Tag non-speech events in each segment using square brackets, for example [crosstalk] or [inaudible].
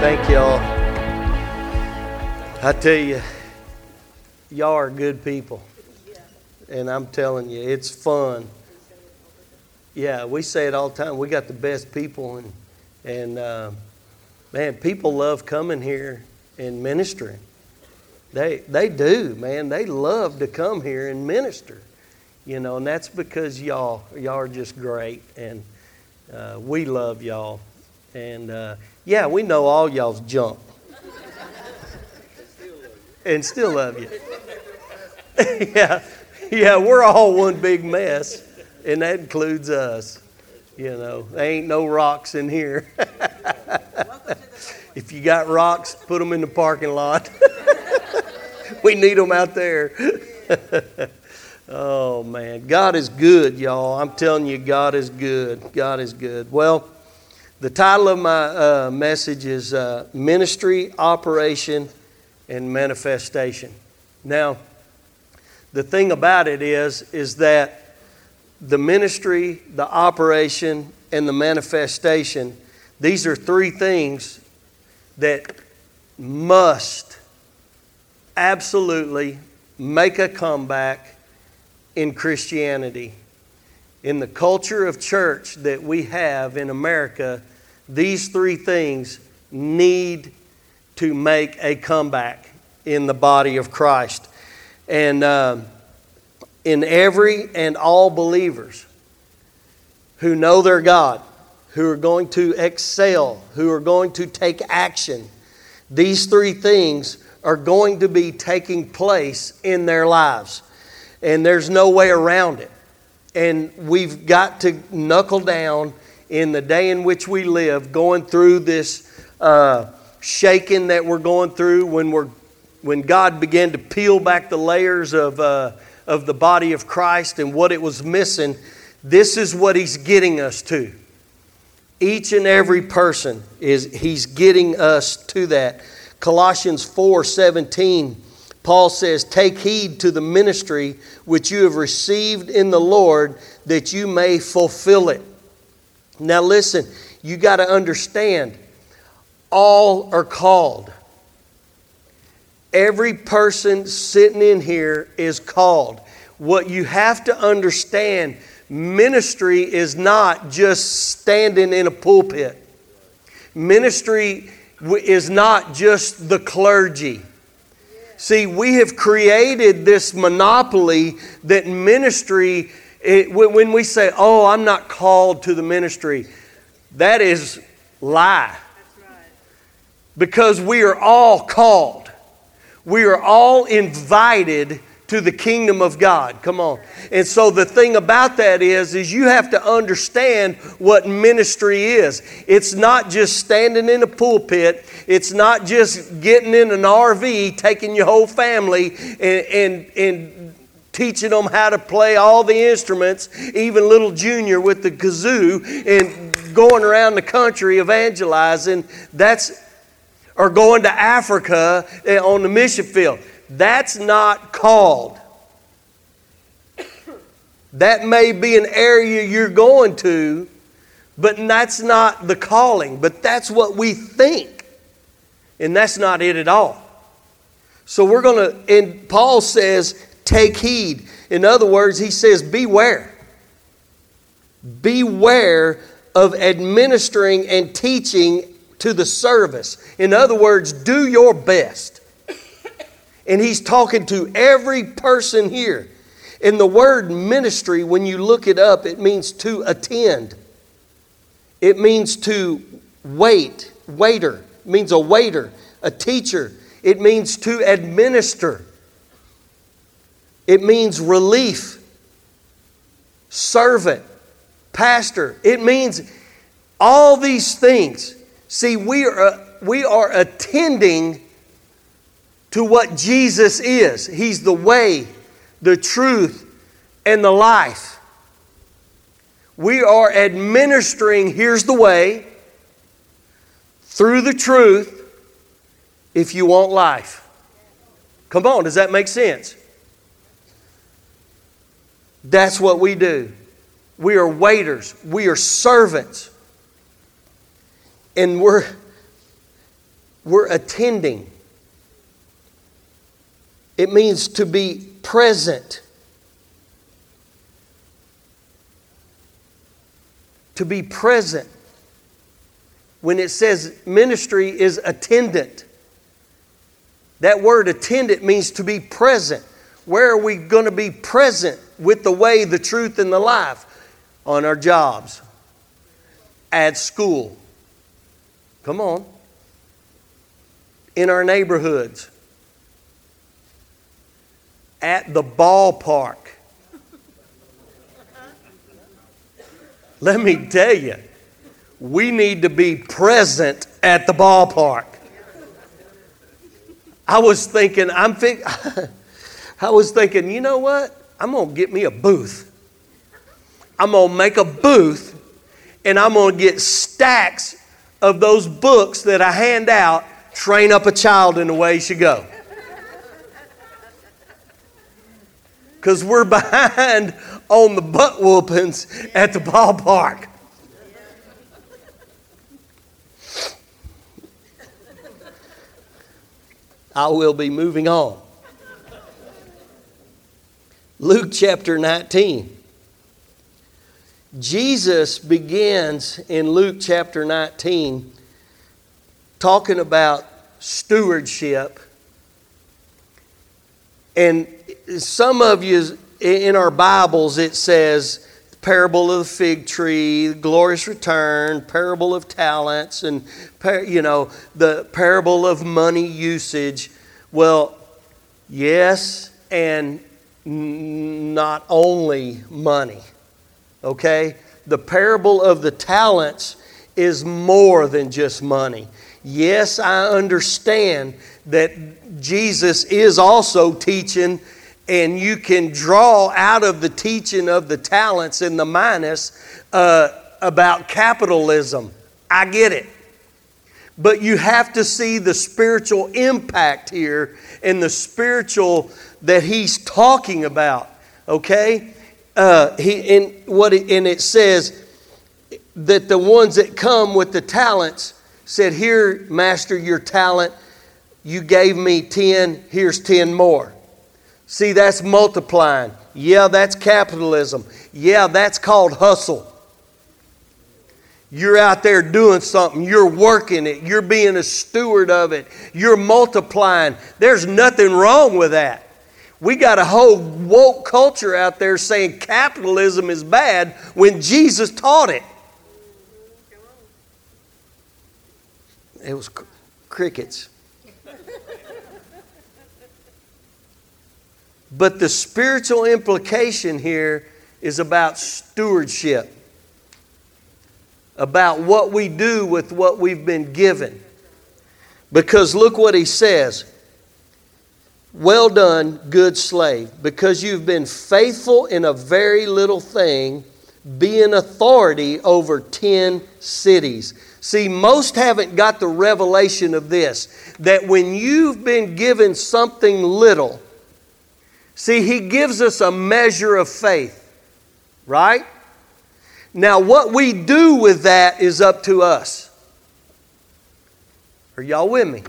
Thank y'all. I tell you, y'all are good people. And I'm telling you, it's fun. Yeah, we say it all the time. We got the best people, and, and uh, man, people love coming here and ministering. They, they do, man. They love to come here and minister, you know, and that's because y'all, y'all are just great, and uh, we love y'all. And uh, yeah, we know all y'all's junk, and still love you. [laughs] yeah, yeah, we're all one big mess, and that includes us. You know, there ain't no rocks in here. [laughs] if you got rocks, put them in the parking lot. [laughs] we need them out there. oh, man. God is good, y'all. I'm telling you, God is good. God is good. Well, the title of my uh, message is uh, Ministry, Operation, and Manifestation. Now, the thing about it is, is that the ministry, the operation, and the manifestation, these are three things that must absolutely make a comeback in Christianity. In the culture of church that we have in America, these three things need to make a comeback in the body of Christ. And uh, in every and all believers who know their God, who are going to excel, who are going to take action, these three things are going to be taking place in their lives. And there's no way around it. And we've got to knuckle down in the day in which we live, going through this uh, shaking that we're going through when we're when God began to peel back the layers of, uh, of the body of Christ and what it was missing, this is what He's getting us to. Each and every person is He's getting us to that. Colossians 4 17, Paul says, Take heed to the ministry which you have received in the Lord, that you may fulfill it. Now, listen, you got to understand, all are called. Every person sitting in here is called. What you have to understand ministry is not just standing in a pulpit, ministry is not just the clergy. See, we have created this monopoly that ministry, it, when we say, oh, I'm not called to the ministry, that is lie. Because we are all called. We are all invited to the kingdom of God. Come on. And so the thing about that is is you have to understand what ministry is. It's not just standing in a pulpit, it's not just getting in an RV, taking your whole family and and, and teaching them how to play all the instruments, even little junior with the kazoo and going around the country evangelizing. That's or going to Africa eh, on the mission field. That's not called. That may be an area you're going to, but that's not the calling. But that's what we think. And that's not it at all. So we're going to, and Paul says, take heed. In other words, he says, beware. Beware of administering and teaching to the service. In other words, do your best. And he's talking to every person here. In the word ministry, when you look it up, it means to attend. It means to wait, waiter. It means a waiter, a teacher. It means to administer. It means relief, servant, pastor. It means all these things. See, we are, we are attending to what Jesus is. He's the way, the truth, and the life. We are administering, here's the way, through the truth, if you want life. Come on, does that make sense? That's what we do. We are waiters, we are servants and we're we're attending. It means to be present. To be present. When it says ministry is attendant, that word attendant means to be present. Where are we going to be present with the way, the truth, and the life? On our jobs, at school. Come on. In our neighborhoods, at the ballpark. Let me tell you, we need to be present at the ballpark. I was thinking, I'm think, [laughs] I was thinking, you know what? I'm gonna get me a booth. I'm gonna make a booth and I'm gonna get stacks of those books that I hand out, train up a child in the way he should go. Because we're behind on the butt whoopings at the ballpark. I will be moving on. Luke chapter 19. Jesus begins in Luke chapter 19 talking about stewardship. And some of you, in our Bibles, it says parable of the fig tree, glorious return, parable of talents, and you know the parable of money usage. Well, yes, and not only money. Okay, the parable of the talents is more than just money. Yes, I understand that Jesus is also teaching and you can draw out of the teaching of the talents and the minas uh, about capitalism. I get it. But you have to see the spiritual impact here and the spiritual that he's talking about. Okay? Uh, he, in what he, and it says that the ones that come with the talents said, Here, Master, your talent. You gave me 10, here's 10 more. See, that's multiplying. Yeah, that's capitalism. Yeah, that's called hustle. You're out there doing something. You're working it. You're being a steward of it. You're multiplying. There's nothing wrong with that. We got a whole woke culture out there saying capitalism is bad when Jesus taught it. It was crickets. But the spiritual implication here is about stewardship, about what we do with what we've been given. Because look what he says Well done, good slave, because you've been faithful in a very little thing, be an authority over 10 cities. See, most haven't got the revelation of this that when you've been given something little, See, he gives us a measure of faith, right? Now, what we do with that is up to us. Are y'all with me?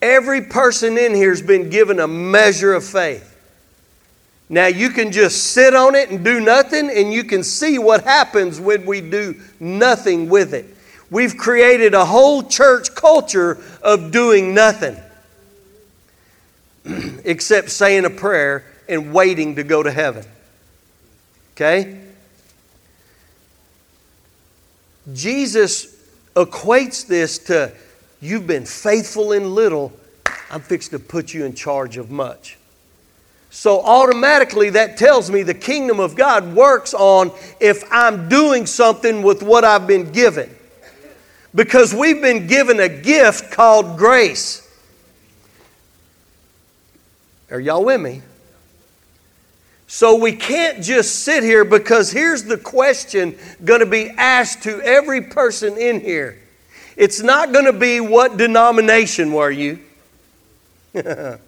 Every person in here has been given a measure of faith. Now, you can just sit on it and do nothing, and you can see what happens when we do nothing with it. We've created a whole church culture of doing nothing. [clears throat] except saying a prayer and waiting to go to heaven. Okay? Jesus equates this to you've been faithful in little, I'm fixed to put you in charge of much. So automatically that tells me the kingdom of God works on if I'm doing something with what I've been given. Because we've been given a gift called grace. Are y'all with me? So we can't just sit here because here's the question going to be asked to every person in here. It's not going to be what denomination were you? [laughs] Let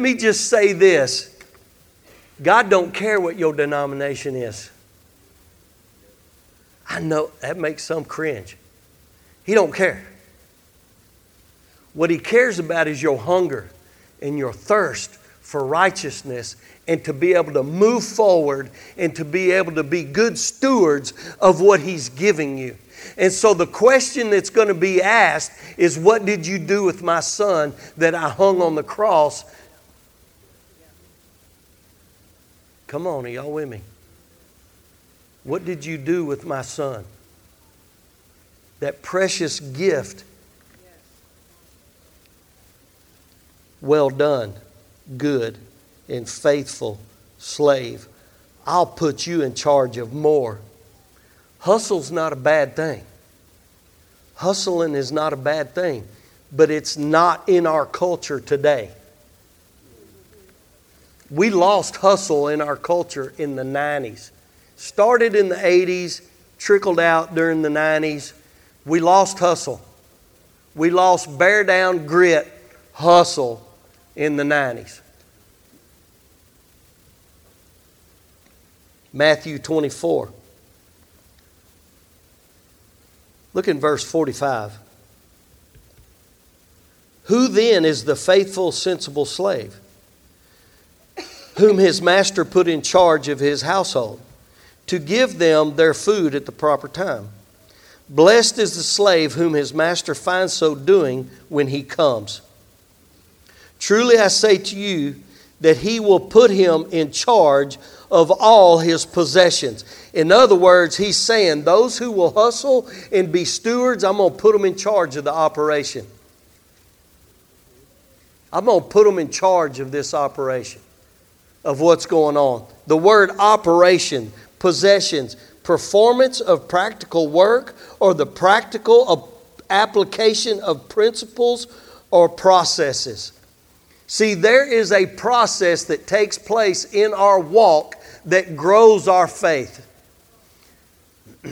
me just say this. God don't care what your denomination is. I know that makes some cringe. He don't care. What he cares about is your hunger and your thirst for righteousness and to be able to move forward and to be able to be good stewards of what he's giving you. And so the question that's going to be asked is what did you do with my son that I hung on the cross? Come on, y'all with me? What did you do with my son? That precious gift. Well done, good and faithful slave. I'll put you in charge of more. Hustle's not a bad thing. Hustling is not a bad thing, but it's not in our culture today. We lost hustle in our culture in the 90s. Started in the 80s, trickled out during the 90s. We lost hustle. We lost bear down grit, hustle in the 90s. Matthew 24. Look in verse 45. Who then is the faithful, sensible slave, whom his master put in charge of his household, to give them their food at the proper time? Blessed is the slave whom his master finds so doing when he comes. Truly I say to you that he will put him in charge of all his possessions. In other words, he's saying those who will hustle and be stewards, I'm going to put them in charge of the operation. I'm going to put them in charge of this operation, of what's going on. The word operation, possessions, performance of practical work, or the practical application of principles or processes. See, there is a process that takes place in our walk that grows our faith. [clears throat]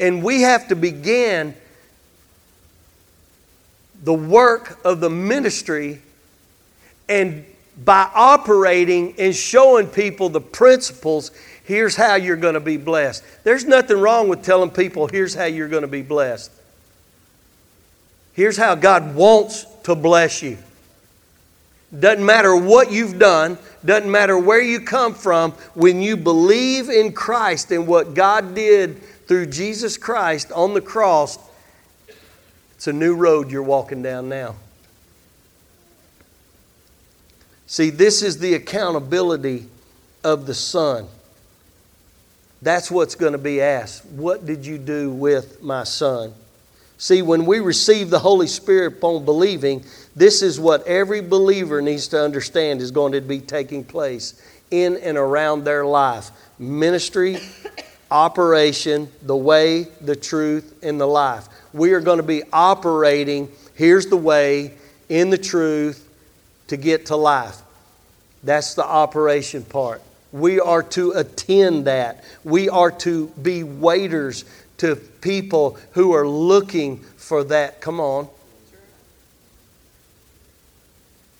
and we have to begin the work of the ministry and by operating and showing people the principles, here's how you're going to be blessed. There's nothing wrong with telling people, here's how you're going to be blessed. Here's how God wants to bless you. Doesn't matter what you've done, doesn't matter where you come from, when you believe in Christ and what God did through Jesus Christ on the cross, it's a new road you're walking down now. See, this is the accountability of the Son. That's what's going to be asked. What did you do with my son? See, when we receive the Holy Spirit upon believing, this is what every believer needs to understand is going to be taking place in and around their life ministry, operation, the way, the truth, and the life. We are going to be operating, here's the way, in the truth to get to life. That's the operation part. We are to attend that. We are to be waiters to people who are looking for that. Come on.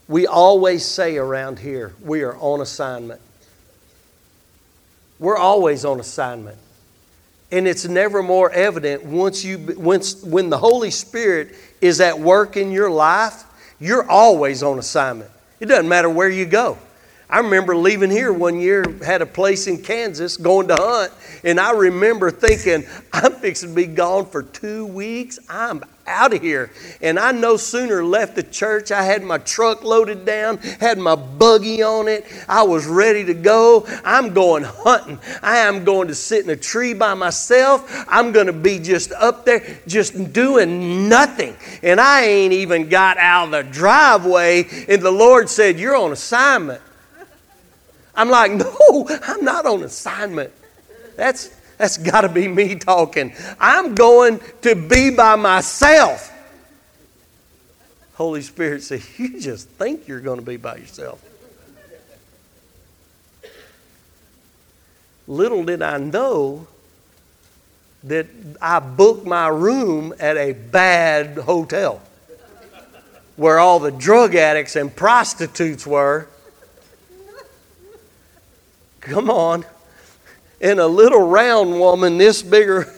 We always say around here, we are on assignment. We're always on assignment. And it's never more evident once you once when the Holy Spirit is at work in your life, you're always on assignment. It doesn't matter where you go. I remember leaving here one year, had a place in Kansas going to hunt, and I remember thinking, I'm fixing to be gone for two weeks. I'm out of here. And I no sooner left the church, I had my truck loaded down, had my buggy on it. I was ready to go. I'm going hunting. I am going to sit in a tree by myself. I'm going to be just up there, just doing nothing. And I ain't even got out of the driveway, and the Lord said, You're on assignment. I'm like, [laughs] no, I'm not on assignment. That's, that's got to be me talking. I'm going to be by myself. Holy Spirit said, [laughs] You just think you're going to be by yourself. Little did I know that I booked my room at a bad hotel where all the drug addicts and prostitutes were Come on. And a little round woman this bigger.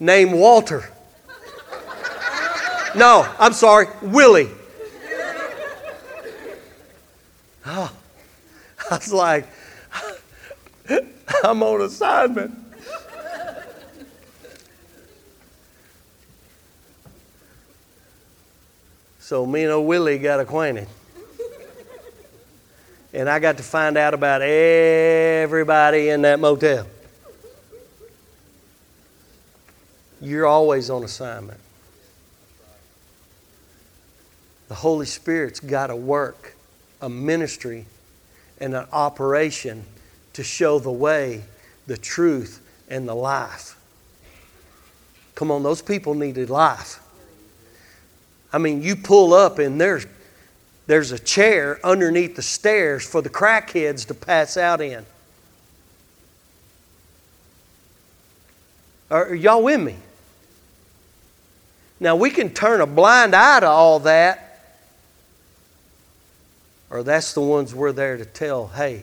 named Walter. No, I'm sorry, Willie. Oh, I was like, I'm on assignment. So me and old Willie got acquainted. And I got to find out about everybody in that motel. You're always on assignment. The Holy Spirit's got to work a ministry and an operation to show the way, the truth, and the life. Come on, those people needed life. I mean, you pull up and there's, there's a chair underneath the stairs for the crackheads to pass out in. Are, y'all with me? Now, we can turn a blind eye to all that, or that's the ones we're there to tell, hey,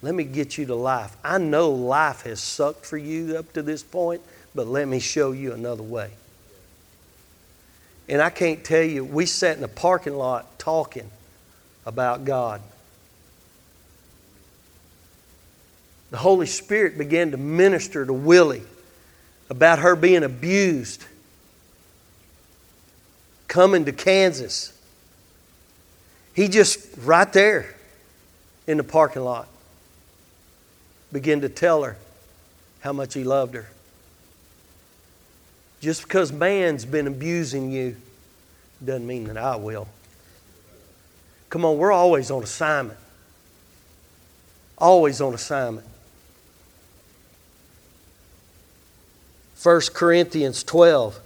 let me get you to life. I know life has sucked for you up to this point, but let me show you another way. And I can't tell you, we sat in a parking lot talking about God. The Holy Spirit began to minister to Willie about her being abused, coming to Kansas. He just, right there in the parking lot, began to tell her how much he loved her. Just because man's been abusing you doesn't mean that I will. Come on, we're always on assignment. Always on assignment. 1 Corinthians 12.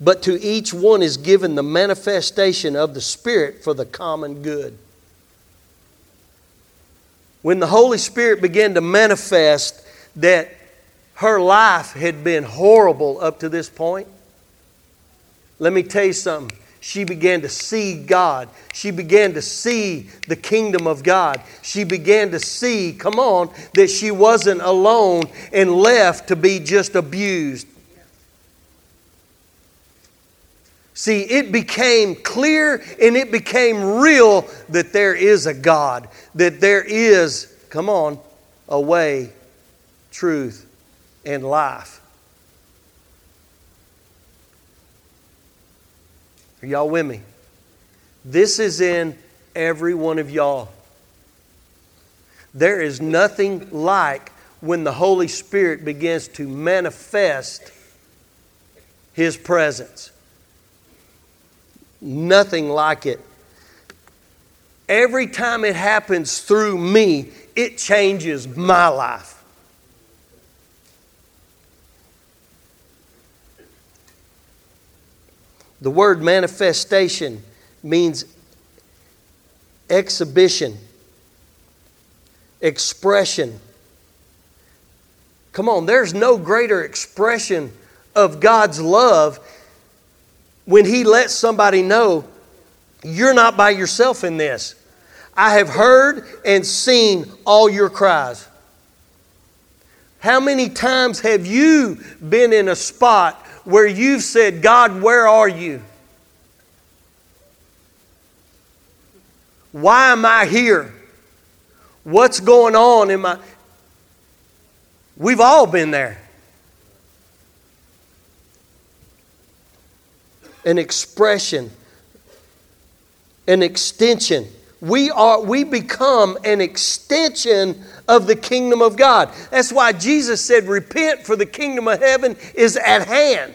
But to each one is given the manifestation of the Spirit for the common good. When the Holy Spirit began to manifest that her life had been horrible up to this point. Let me tell you something. She began to see God. She began to see the kingdom of God. She began to see, come on, that she wasn't alone and left to be just abused. See, it became clear and it became real that there is a God, that there is, come on, a way, truth, and life. Are y'all with me? This is in every one of y'all. There is nothing like when the Holy Spirit begins to manifest His presence. Nothing like it. Every time it happens through me, it changes my life. The word manifestation means exhibition, expression. Come on, there's no greater expression of God's love when He lets somebody know you're not by yourself in this. I have heard and seen all your cries. How many times have you been in a spot where you've said, God, where are you? Why am I here? What's going on in my. We've all been there. An expression, an extension. We, are, we become an extension of the kingdom of God. That's why Jesus said, Repent, for the kingdom of heaven is at hand.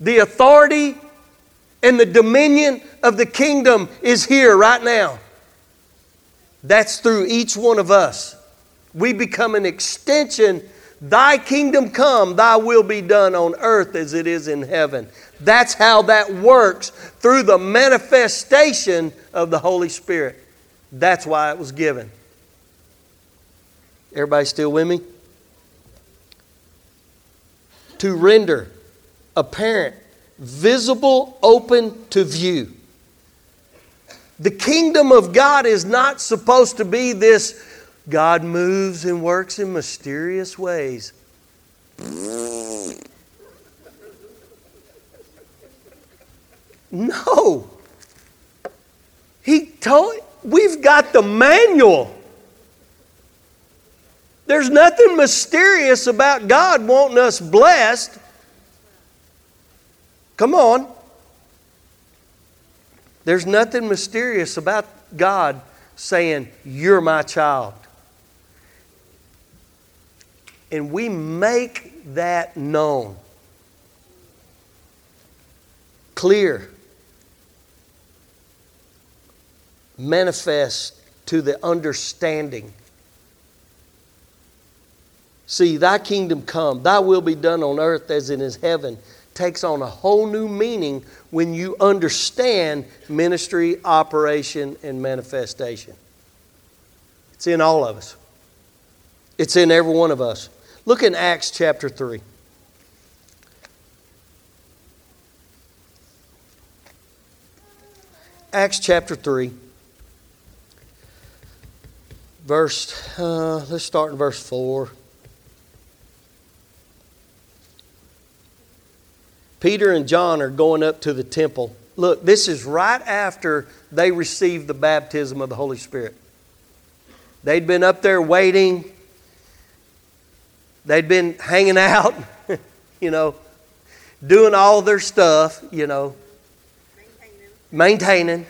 The authority and the dominion of the kingdom is here right now. That's through each one of us. We become an extension. Thy kingdom come, thy will be done on earth as it is in heaven. That's how that works through the manifestation of the Holy Spirit. That's why it was given. Everybody still with me? To render apparent, visible, open to view. The kingdom of God is not supposed to be this God moves and works in mysterious ways. No. He told, we've got the manual. There's nothing mysterious about God wanting us blessed. Come on. There's nothing mysterious about God saying, You're my child. And we make that known, clear, manifest to the understanding. See, thy kingdom come, thy will be done on earth as it is heaven takes on a whole new meaning when you understand ministry, operation, and manifestation. It's in all of us, it's in every one of us. Look in Acts chapter 3. Acts chapter 3, verse, uh, let's start in verse 4. Peter and John are going up to the temple. Look, this is right after they received the baptism of the Holy Spirit. They'd been up there waiting, they'd been hanging [laughs] out, you know, doing all their stuff, you know, maintaining. maintaining.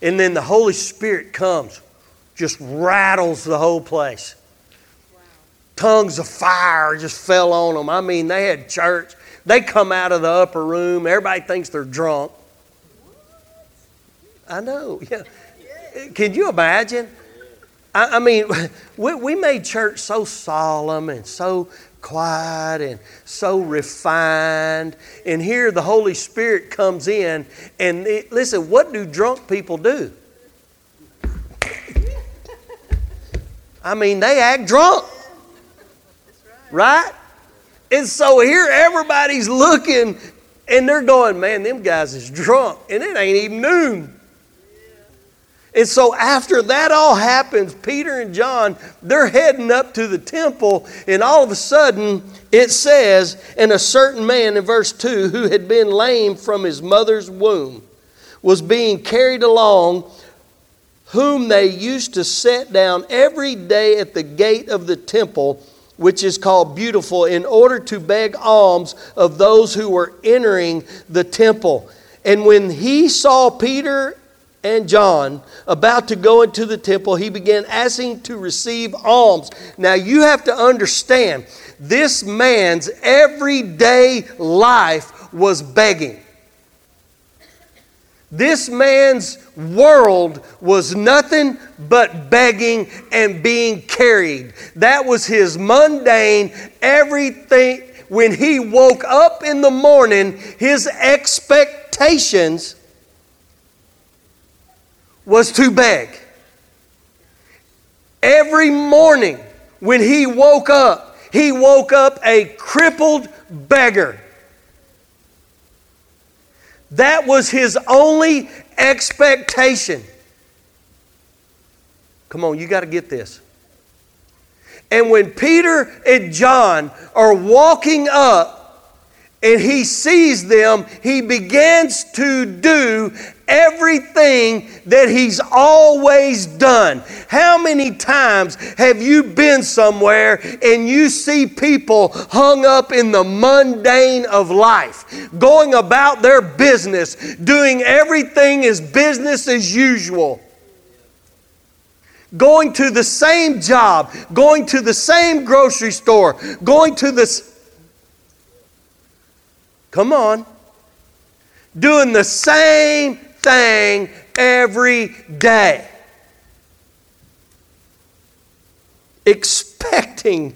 And then the Holy Spirit comes, just rattles the whole place. Wow. Tongues of fire just fell on them. I mean, they had church they come out of the upper room. Everybody thinks they're drunk. I know. [laughs] Yeah. Can you imagine? I, I mean, [laughs] we, we made church so solemn and so quiet and so refined. And here the Holy Spirit comes in. And it, listen, what do drunk people do? I mean, they act drunk. Right? And so here everybody's looking and they're going, man, them guys is drunk. And it ain't even noon. And so after that all happens, Peter and John, they're heading up to the temple, and all of a sudden it says, and a certain man in verse 2 who had been lame from his mother's womb was being carried along, whom they used to set down every day at the gate of the temple which is called Beautiful, in order to beg alms of those who were entering the temple. And when he saw Peter and John about to go into the temple, he began asking to receive alms. Now you have to understand, this man's everyday life was begging. This man's world was nothing but begging and being carried. That was his mundane, everything. When he woke up in the morning, his expectations was to beg. Every morning when he woke up, he woke up a crippled beggar. That was his only expectation. Come on, you got to get this. And when Peter and John are walking up and he sees them, he begins to do everything that he's always done. How many times have you been somewhere and you see people hung up in the mundane of life, going about their business, doing everything as business as usual? Going to the same job, going to the same grocery store, going to the. Come on. Doing the same thing every day. Expecting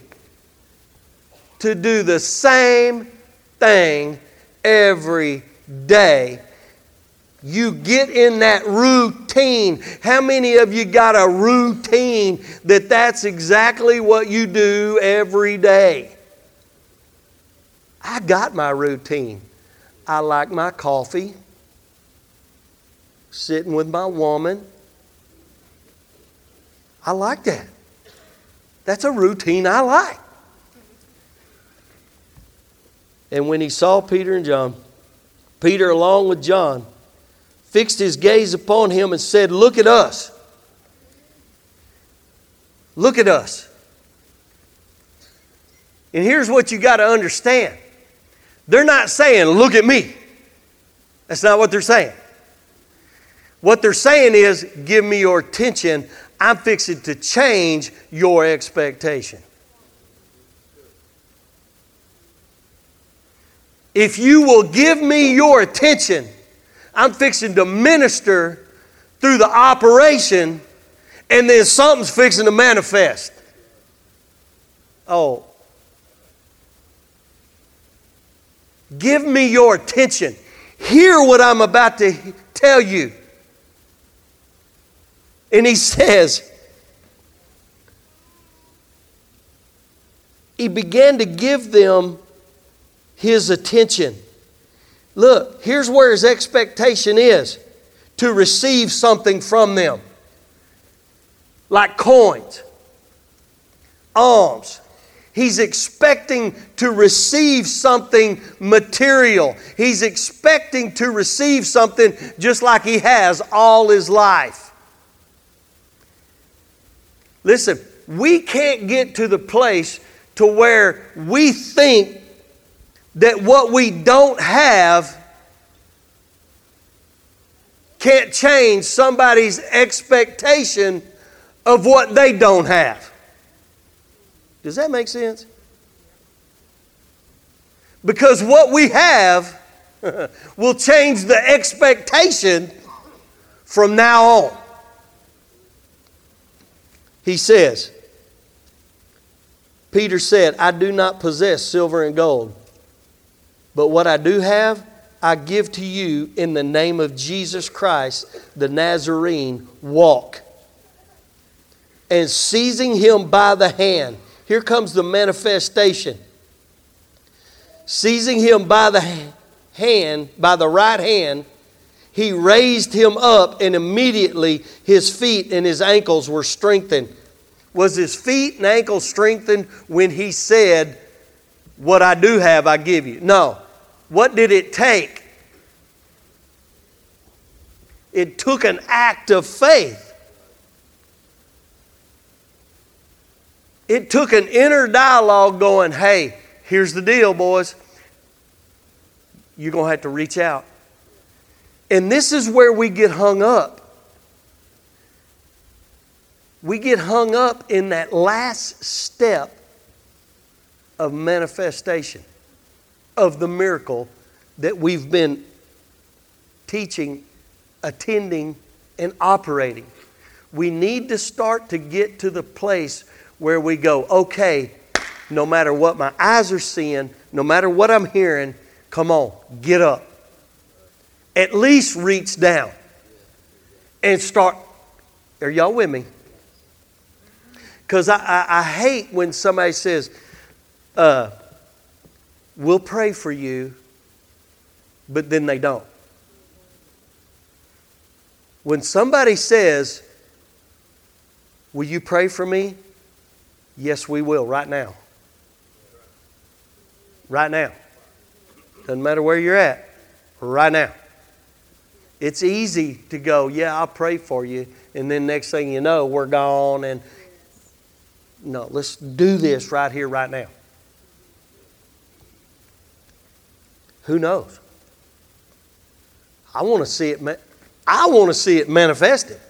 to do the same thing every day. You get in that routine. How many of you got a routine that that's exactly what you do every day? I got my routine. I like my coffee sitting with my woman. I like that. That's a routine I like. And when he saw Peter and John Peter, along with John, fixed his gaze upon him and said, Look at us. Look at us. And here's what you got to understand they're not saying, Look at me. That's not what they're saying. What they're saying is, Give me your attention. I'm fixing to change your expectation. If you will give me your attention, I'm fixing to minister through the operation, and then something's fixing to manifest. Oh. Give me your attention. Hear what I'm about to tell you. And he says, he began to give them his attention. Look, here's where his expectation is to receive something from them like coins, alms. He's expecting to receive something material. He's expecting to receive something just like he has all his life. Listen, we can't get to the place to where we think that what we don't have can't change somebody's expectation of what they don't have. Does that make sense? Because what we have [laughs] will change the expectation from now on. He says, Peter said, I do not possess silver and gold but what I do have, I give to you in the name of Jesus Christ, the Nazarene, walk. And seizing him by the hand, here comes the manifestation. Seizing him by the hand, by the right hand, he raised him up, and immediately his feet and his ankles were strengthened. Was his feet and ankles strengthened when he said, What I do have, I give you? No. What did it take? It took an act of faith. It took an inner dialogue going, hey, here's the deal, boys. You're going to have to reach out. And this is where we get hung up. We get hung up in that last step of manifestation of the miracle that we've been teaching, attending, and operating. We need to start to get to the place where we go, okay, no matter what my eyes are seeing, no matter what I'm hearing, come on, get up. At least reach down and start. Are y'all with me? Because I, I, I, hate when somebody says, uh, We'll pray for you, but then they don't. When somebody says, Will you pray for me? Yes, we will, right now. Right now. Doesn't matter where you're at, right now. It's easy to go, Yeah, I'll pray for you. And then next thing you know, we're gone. And no, let's do this right here, right now. Who knows? I want to see it. I want to see it manifested.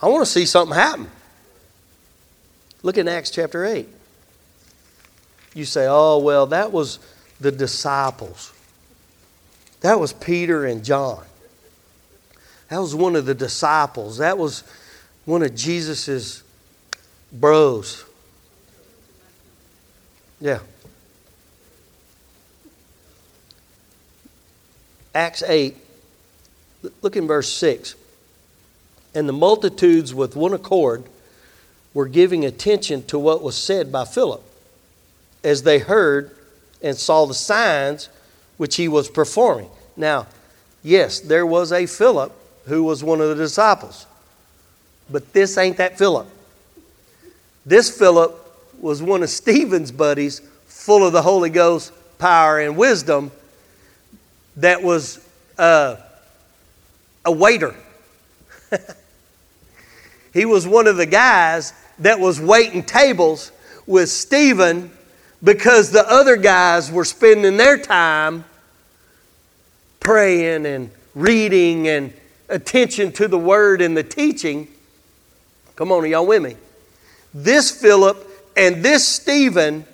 I want to see something happen. Look in Acts chapter 8. You say, oh, well, that was the disciples. That was Peter and John. That was one of the disciples. That was one of Jesus's bros. Yeah. Acts 8, look in verse 6. And the multitudes with one accord were giving attention to what was said by Philip as they heard and saw the signs which he was performing. Now, yes, there was a Philip who was one of the disciples, but this ain't that Philip. This Philip was one of Stephen's buddies, full of the Holy Ghost, power, and wisdom that was uh, a waiter. [laughs] he was one of the guys that was waiting tables with Stephen because the other guys were spending their time praying and reading and attention to the word and the teaching. Come on, y'all with me? This Philip and this Stephen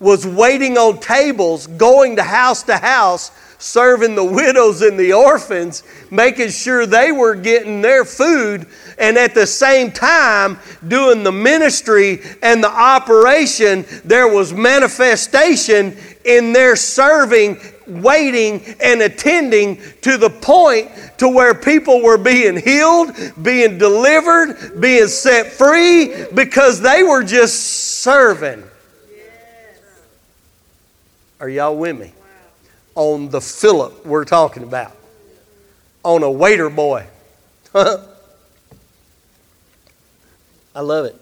was waiting on tables, going to house to house, serving the widows and the orphans, making sure they were getting their food, and at the same time doing the ministry and the operation. There was manifestation in their serving, waiting, and attending to the point to where people were being healed, being delivered, being set free because they were just serving. Are y'all with me? On the Philip we're talking about. On a waiter boy. [laughs] I love it.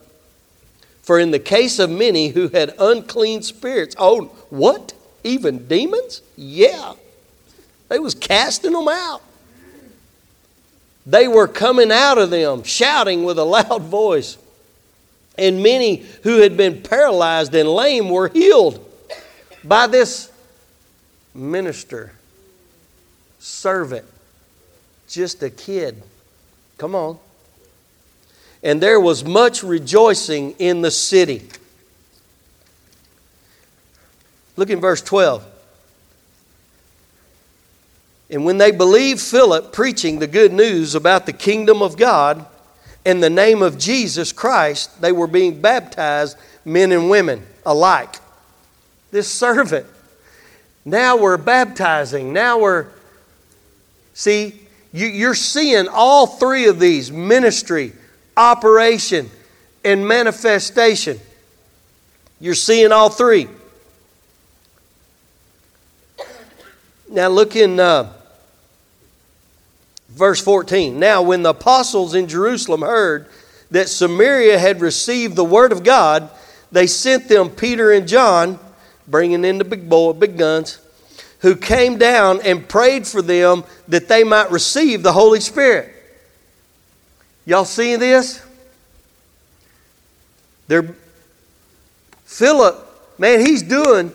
For in the case of many who had unclean spirits, oh, what? Even demons? Yeah. They was casting them out. They were coming out of them, shouting with a loud [laughs] voice. And many who had been paralyzed and lame were healed by this minister, servant, just a kid. Come on. And there was much rejoicing in the city. Look in verse 12. And when they believed Philip preaching the good news about the kingdom of God and the name of Jesus Christ, they were being baptized, men and women alike this servant. Now we're baptizing. Now we're, see, you, you're seeing all three of these ministry, operation, and manifestation. You're seeing all three. Now look in uh, verse 14. Now, when the apostles in Jerusalem heard that Samaria had received the word of God, they sent them Peter and John bringing in the big boy, big guns, who came down and prayed for them that they might receive the Holy Spirit. Y'all seeing this? They're, Philip, man, he's doing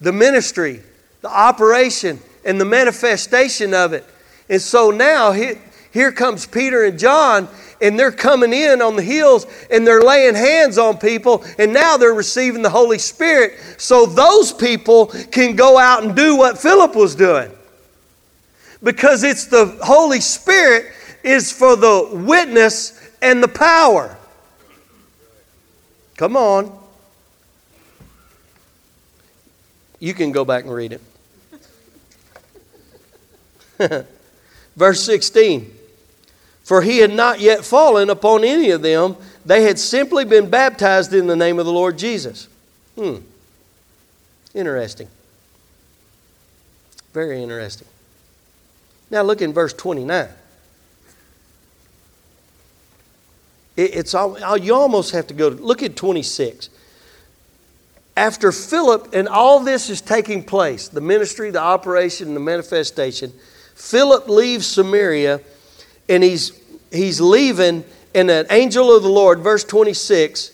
the ministry, the operation, and the manifestation of it. And so now here, here comes Peter and John, and they're coming in on the hills and they're laying hands on people, and now they're receiving the Holy Spirit so those people can go out and do what Philip was doing. Because it's the Holy Spirit is for the witness and the power. Come on. You can go back and read it. [laughs] Verse 16. For he had not yet fallen upon any of them. They had simply been baptized in the name of the Lord Jesus. Hmm. Interesting. Very interesting. Now look in verse 29. it's all, you almost have to go to, look at 26. After Philip and all this is taking place, the ministry, the operation, the manifestation, Philip leaves Samaria and he's, he's leaving, and an angel of the Lord, verse 26,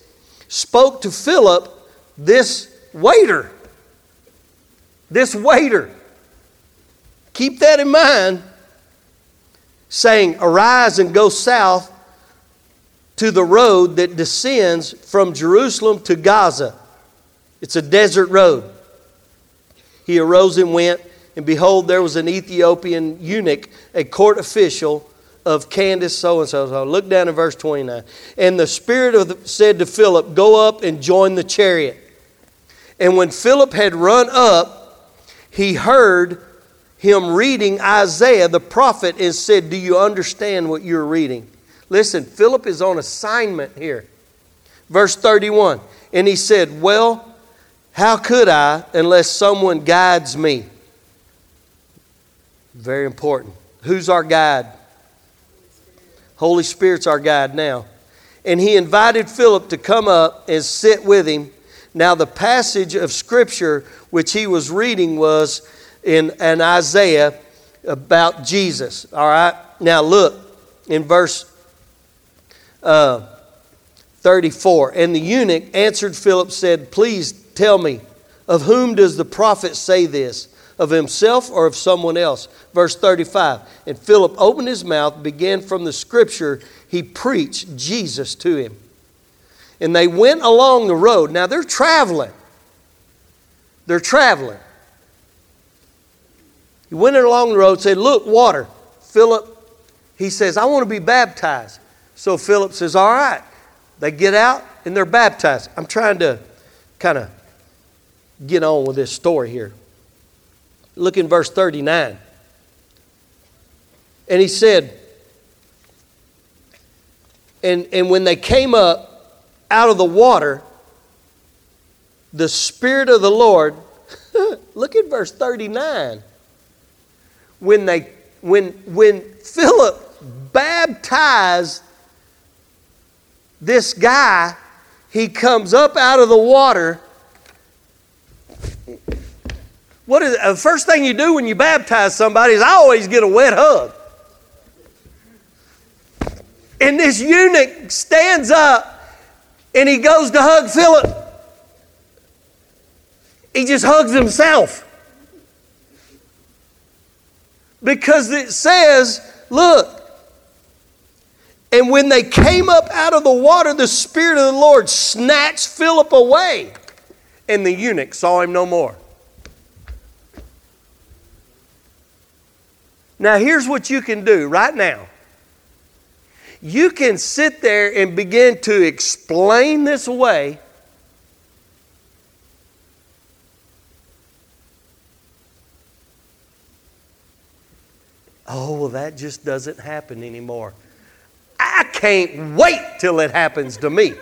spoke to Philip, this waiter. This waiter. Keep that in mind, saying, Arise and go south to the road that descends from Jerusalem to Gaza. It's a desert road. He arose and went, and behold, there was an Ethiopian eunuch, a court official of Candace so and so. Look down in verse 29. And the Spirit of the, said to Philip, Go up and join the chariot. And when Philip had run up, he heard him reading Isaiah the prophet and said, Do you understand what you're reading? Listen, Philip is on assignment here. Verse 31. And he said, Well, how could I unless someone guides me? Very important. Who's our guide? Holy Spirit's our guide now. And he invited Philip to come up and sit with him. Now, the passage of Scripture which he was reading was in, in Isaiah about Jesus. All right? Now look in verse uh, 34. And the eunuch answered Philip, said, Please tell me, of whom does the prophet say this? Of himself or of someone else? Verse 35. And Philip opened his mouth, began from the scripture, he preached Jesus to him. And they went along the road. Now they're traveling. They're traveling. He went along the road, said, Look, water. Philip, he says, I want to be baptized. So Philip says, All right. They get out and they're baptized. I'm trying to kind of get on with this story here. Look in verse 39. And he said, and, and when they came up out of the water, the Spirit of the Lord, [laughs] look at verse 39. When they when when Philip baptized this guy, he comes up out of the water. What is the first thing you do when you baptize somebody is I always get a wet hug. And this eunuch stands up and he goes to hug Philip. He just hugs himself. Because it says, look, and when they came up out of the water, the Spirit of the Lord snatched Philip away, and the eunuch saw him no more. Now, here's what you can do right now. You can sit there and begin to explain this away. Oh, well, that just doesn't happen anymore. I can't wait till it happens to me.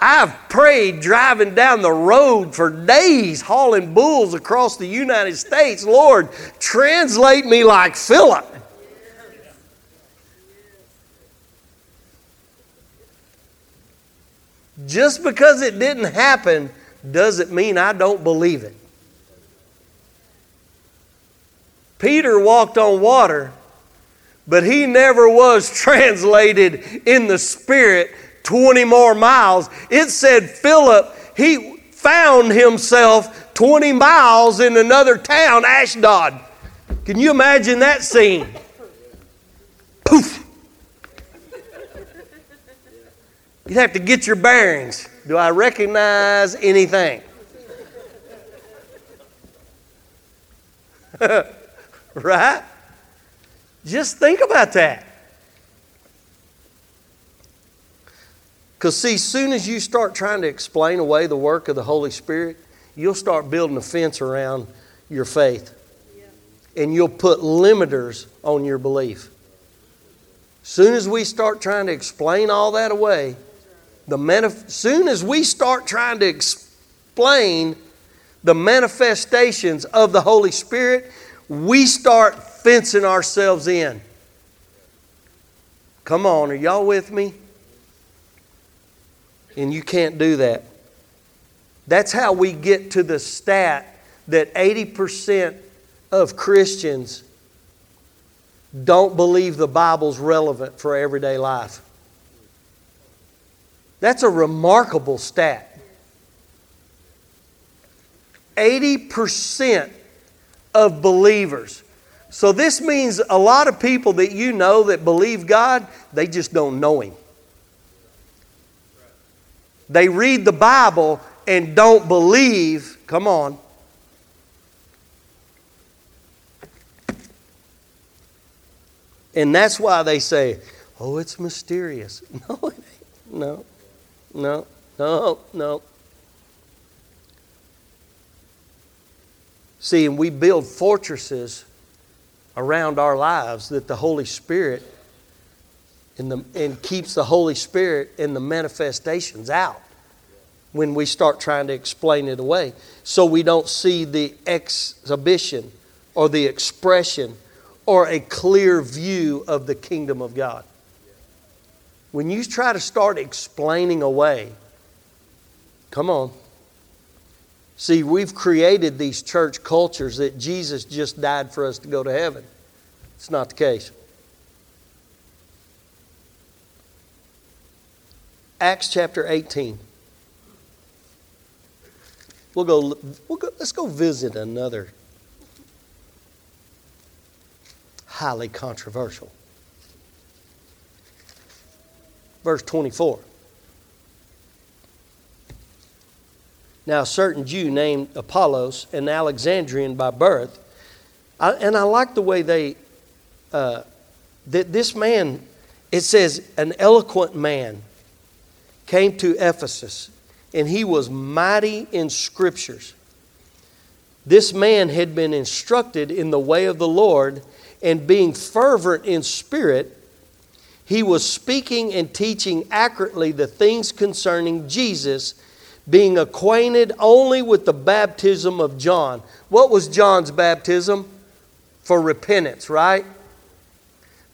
I've prayed driving down the road for days, hauling bulls across the United States. Lord, translate me like Philip. Just because it didn't happen doesn't mean I don't believe it. Peter walked on water but he never was [laughs] translated in the Spirit 20 more miles. It said Philip, he found himself 20 miles in another town, Ashdod. Can you imagine that scene? Poof! You'd have to get your bearings. Do I recognize anything? [laughs] right? Just think about that. Because, see, soon as you start trying to explain away the work of the Holy Spirit, you'll start building a fence around your faith. And you'll put limiters on your belief. Soon as we start trying to explain all that away, the manif- soon as we start trying to explain the manifestations of the Holy Spirit, we start fencing ourselves in. Come on, are y'all with me? And you can't do that. That's how we get to the stat that 80% of Christians don't believe the Bible's relevant for everyday life. That's a remarkable stat. 80% of believers so this means a lot of people that you know that believe God, they just don't know Him. They read the Bible and don't believe. Come on. And that's why they say, oh, it's mysterious. [laughs] No, it ain't. No, no, no, no. See, and we build fortresses around our lives that the Holy Spirit the, and keeps the Holy Spirit and the manifestations out when we start trying to explain it away. So we don't see the exhibition or the expression or a clear view of the kingdom of God. When you try to start explaining away, come on, See, we've created these church cultures that Jesus just died for us to go to heaven. It's not the case. Acts chapter 18. We'll go, we'll go let's go visit another highly controversial. Verse 24. Now, a certain Jew named Apollos, an Alexandrian by birth, I, and I like the way they, uh, that this man, it says, an eloquent man came to Ephesus, and he was mighty in scriptures. This man had been instructed in the way of the Lord, and being fervent in spirit, he was speaking and teaching accurately the things concerning Jesus being acquainted only with the baptism of John. What was John's baptism? For repentance, right?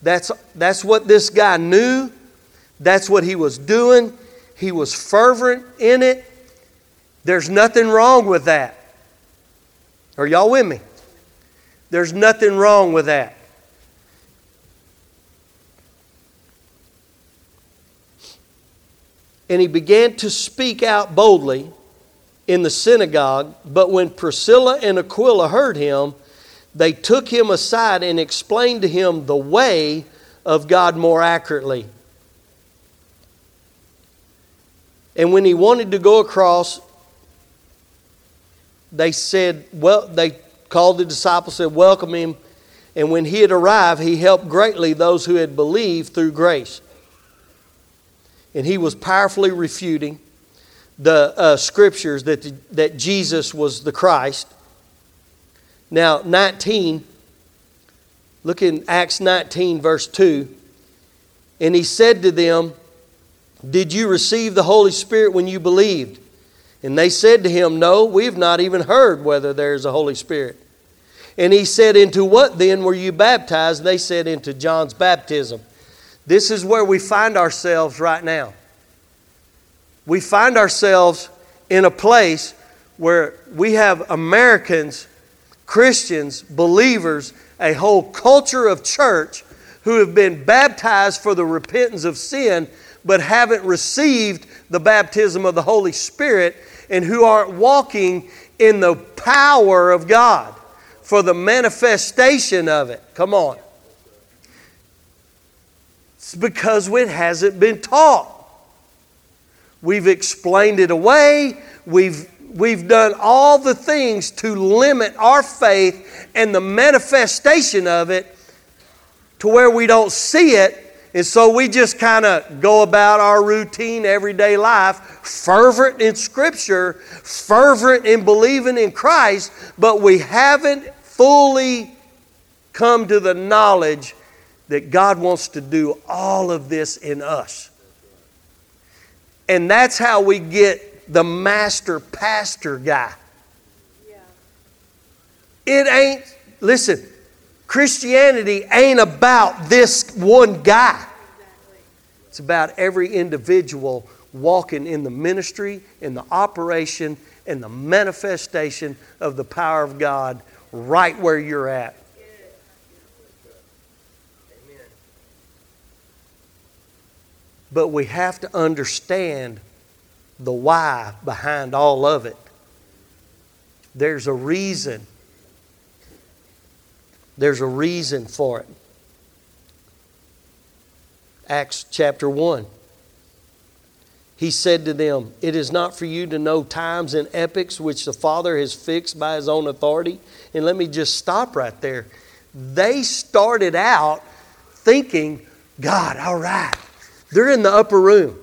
That's, that's what this guy knew. That's what he was doing. He was fervent in it. There's nothing wrong with that. Are y'all with me? There's nothing wrong with that. And he began to speak out boldly in the synagogue. But when Priscilla and Aquila heard him, they took him aside and explained to him the way of God more accurately. And when he wanted to go across, they said, well, they called the disciples, said, welcome him. And when he had arrived, he helped greatly those who had believed through grace and he was powerfully refuting the uh, scriptures that, the, that Jesus was the Christ. Now, 19, look in Acts 19, verse 2. And he said to them, Did you receive the Holy Spirit when you believed? And they said to him, No, we've not even heard whether there's a Holy Spirit. And he said, Into what then were you baptized? And they said, Into John's baptism. This is where we find ourselves right now. We find ourselves in a place where we have Americans, Christians, believers, a whole culture of church who have been baptized for the repentance of sin but haven't received the baptism of the Holy Spirit and who aren't walking in the power of God for the manifestation of it. Come on. It's because it hasn't been taught. We've explained it away. We've, we've done all the things to limit our faith and the manifestation of it to where we don't see it. And so we just kind of go about our routine everyday life, fervent in Scripture, fervent in believing in Christ, but we haven't fully come to the knowledge that God wants to do all of this in us. And that's how we get the master pastor guy. Yeah. It ain't, listen, Christianity ain't about this one guy. It's about every individual walking in the ministry, in the operation, in the manifestation of the power of God right where you're at. But we have to understand the why behind all of it. There's a reason. There's a reason for it. Acts chapter 1. He said to them, It is not for you to know times and epochs which the Father has fixed by his own authority. And let me just stop right there. They started out thinking, God, all right, they're in the upper room.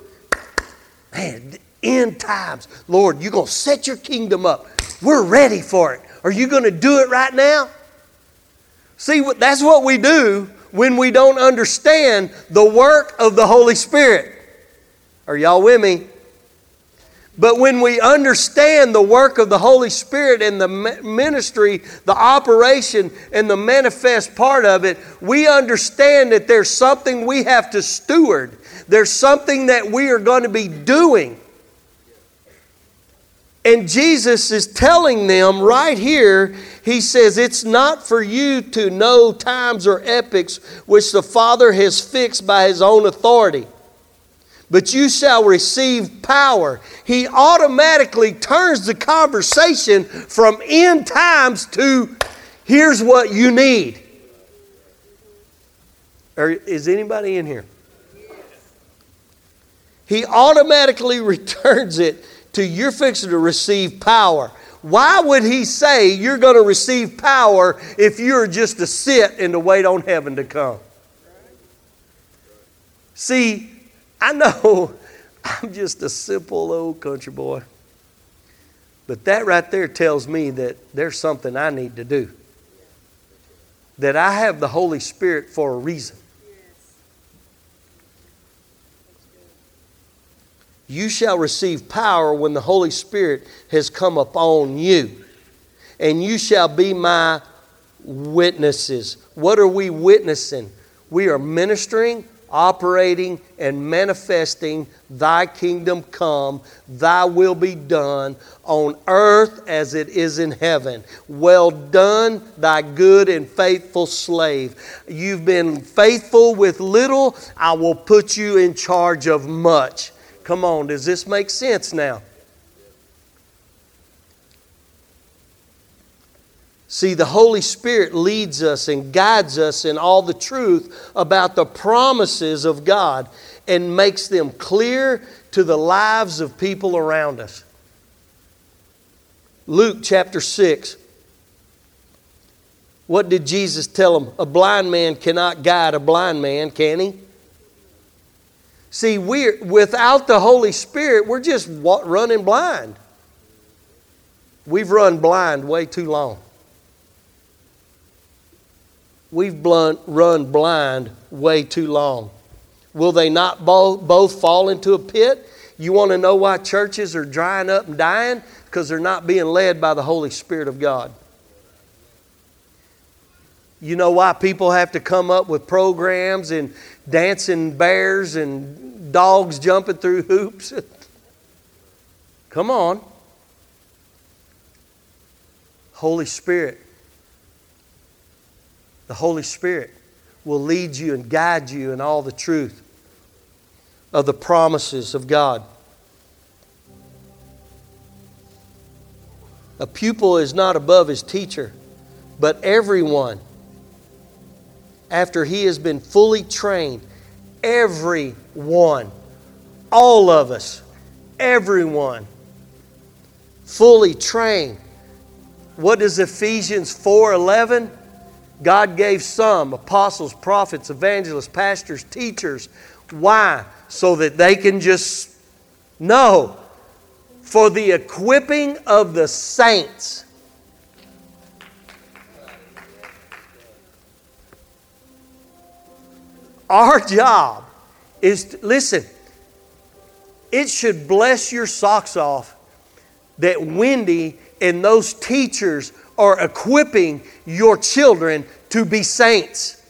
Man, end times. Lord, you're going to set your kingdom up. We're ready for it. Are you going to do it right now? See, that's what we do when we don't understand the work of the Holy Spirit. Are y'all with me? But when we understand the work of the Holy Spirit and the ministry, the operation, and the manifest part of it, we understand that there's something we have to steward. There's something that we are going to be doing. And Jesus is telling them right here, He says, It's not for you to know times or epochs which the Father has fixed by His own authority, but you shall receive power. He automatically turns the conversation from end times to here's what you need. Or is anybody in here? He automatically [laughs] returns it to you're fixing to receive power. Why would he say you're going to receive power if you're just to sit and to wait on heaven to come? See, I know [laughs] I'm just a simple old country boy. But that right there tells me that there's something I need to do. That I have the Holy Spirit for a reason. You shall receive power when the Holy Spirit has come upon you, and you shall be my witnesses. What are we witnessing? We are ministering, operating, and manifesting Thy kingdom come, Thy will be done on earth as it is in heaven. Well done, Thy good and faithful slave. You've been faithful with little, I will put you in charge of much. Come on, does this make sense now? See, the Holy Spirit leads us and guides us in all the truth about the promises of God and makes them clear to the lives of people around us. Luke chapter 6. What did Jesus tell them? A blind man cannot guide a blind man, can he? See, we're, without the Holy Spirit, we're just running blind. We've run blind way too long. We've run blind way too long. Will they not both, both fall into a pit? You want to know why churches are drying up and dying? Because they're not being led by the Holy Spirit of God. You know why people have to come up with programs and dancing bears and dogs jumping through [laughs] hoops? come on. Holy Spirit. The Holy Spirit will lead you and guide you in all the truth of the promises of God. A pupil is not above his teacher, but everyone after he has been fully trained. Everyone, all of us, everyone, fully trained. What does Ephesians 4:11? God gave some apostles, prophets, evangelists, pastors, teachers. Why? So that they can just know for the equipping of the saints Our job is, to, listen, it should bless your socks off that Wendy and those teachers are equipping your children to be saints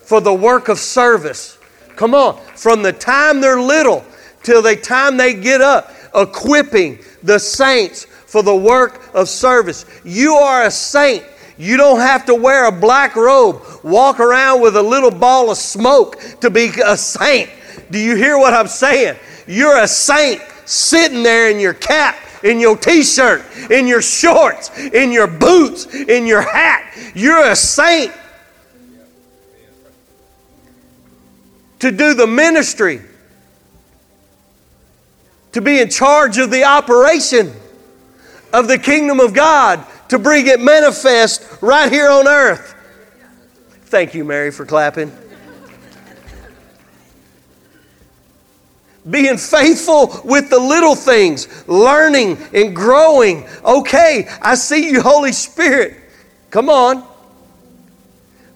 for the work of service. Come on, from the time they're little till the time they get up, equipping the saints for the work of service. You are a saint you don't have to wear a black robe, walk around with a little ball of smoke to be a saint. Do you hear what I'm saying? You're a saint sitting there in your cap, in your t shirt, in your shorts, in your boots, in your hat. You're a saint to do the ministry, to be in charge of the operation of the kingdom of God to bring it manifest right here on earth. Thank you, Mary, for clapping. Being faithful with the little things, learning and growing. Okay, I see you, Holy Spirit. Come on.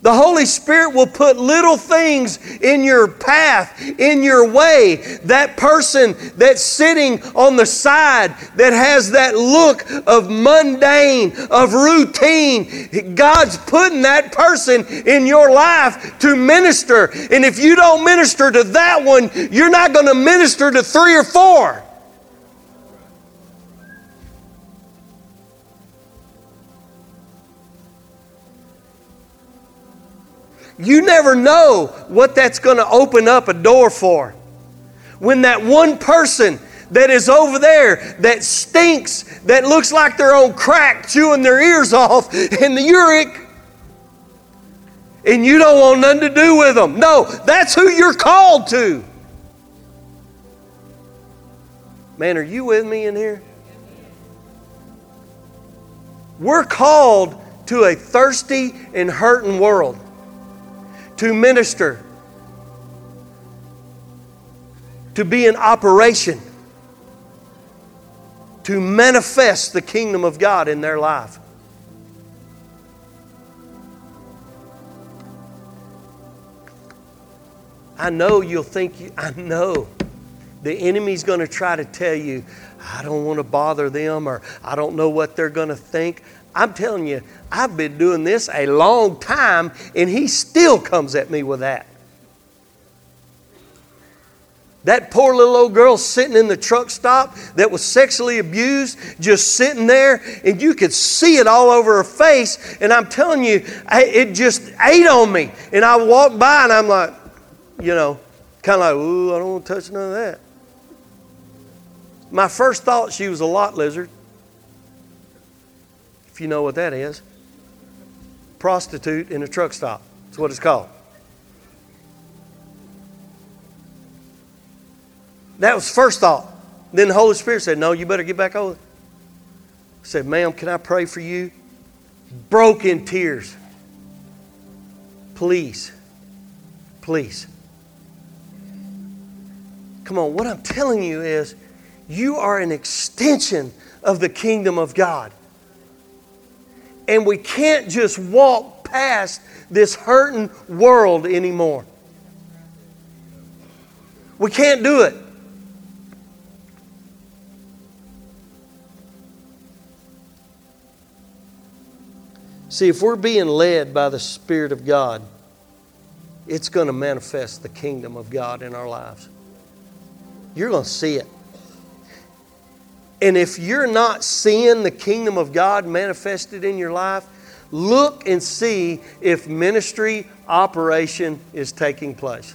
The Holy Spirit will put little things in your path, in your way. That person that's sitting on the side that has that look of mundane, of routine, God's putting that person in your life to minister. And if you don't minister to that one, you're not going to minister to three or four. You never know what that's going to open up a door for. When that one person that is over there that stinks, that looks like they're on crack, chewing their ears [laughs] off in the uric, and you don't want nothing to do with them. No, that's who you're called to. Man, are you with me in here? We're called to a thirsty and hurting world to minister, to be in operation, to manifest the kingdom of God in their life. I know you'll think, you, I know the enemy's going to try to tell you, I don't want to bother them or I don't know what they're going to think. I'm telling you, I've been doing this a long time and he still comes at me with that. That poor little old girl sitting in the truck stop that was sexually abused, just sitting there, and you could see it all over her face. And I'm telling you, it just ate on me. And I walked by and I'm like, you know, kind of like, ooh, I don't want to touch none of that. My first thought, she was a lot lizard. You know what that is. Prostitute in a truck stop. That's what it's called. That was first thought. Then the Holy Spirit said, No, you better get back over. I said, Ma'am, can I pray for you? Broke in tears. Please. Please. Come on, what I'm telling you is you are an extension of the kingdom of God. And we can't just walk past this hurting world anymore. We can't do it. See, if we're being led by the Spirit of God, it's going to manifest the kingdom of God in our lives. You're going to see it. And if you're not seeing the kingdom of God manifested in your life, look and see if ministry operation is taking place.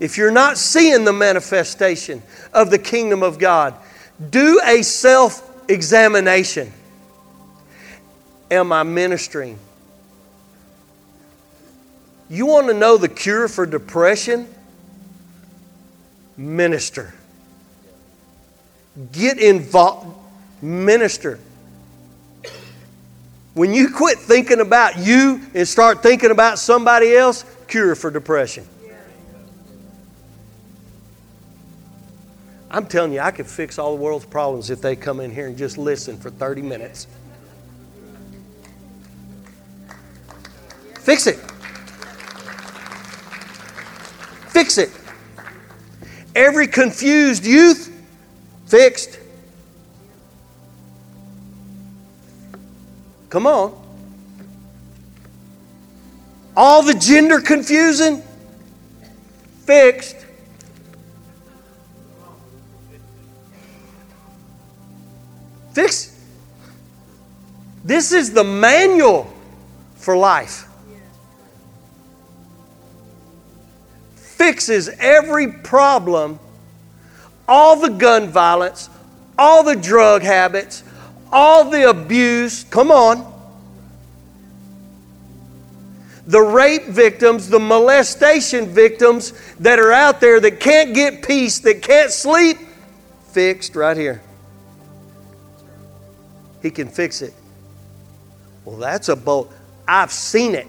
If you're not seeing the manifestation of the kingdom of God, do a self examination. Am I ministering? You want to know the cure for depression? Minister. Get involved, minister. When you quit thinking about you and start thinking about somebody else, cure for depression. I'm telling you, I could fix all the world's problems if they come in here and just listen for 30 minutes. Fix it. Fix it. Every confused youth Fixed. Come on. All the gender confusion? Fixed. Fix. This is the manual for life. Fixes every problem all the gun violence, all the drug habits, all the abuse. Come on. The rape victims, the molestation victims that are out there that can't get peace, that can't sleep, fixed right here. He can fix it. Well, that's a boat. I've seen it.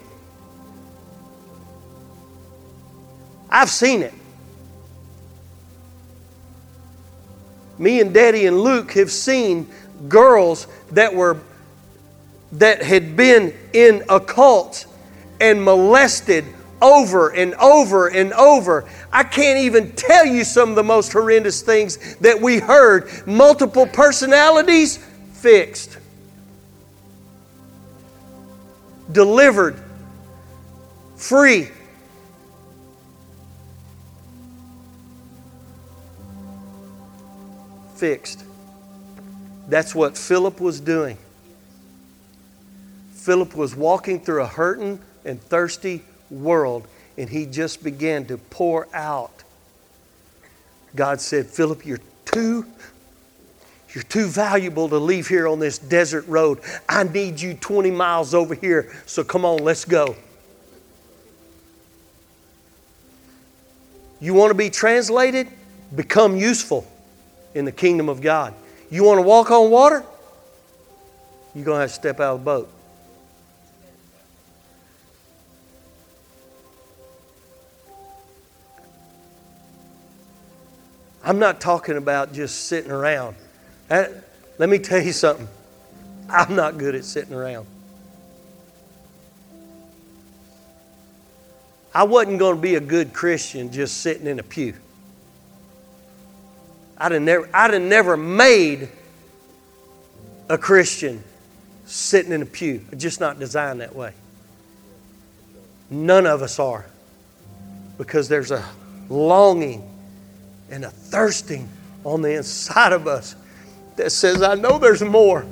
I've seen it. Me and Daddy and Luke have seen girls that were that had been in a cult and molested over and over and over. I can't even tell you some of the most horrendous things that we heard. Multiple personalities fixed, delivered, free. Fixed. That's what Philip was doing. Philip was walking through a hurting and thirsty world, and he just began to pour out. God said, Philip, you're too you're too valuable to leave here on this desert road. I need you 20 miles over here, so come on, let's go. You want to be translated? Become useful in the kingdom of God. You want to walk on water? You're going to have to step out of the boat. I'm not talking about just sitting around. That, let me tell you something. I'm not good at sitting around. I wasn't going to be a good Christian just sitting in a pew. I'd have never, I'd have never made a Christian sitting in a pew. Just not designed that way. None of us are. Because there's a longing and a thirsting on the inside of us that says, I know there's more.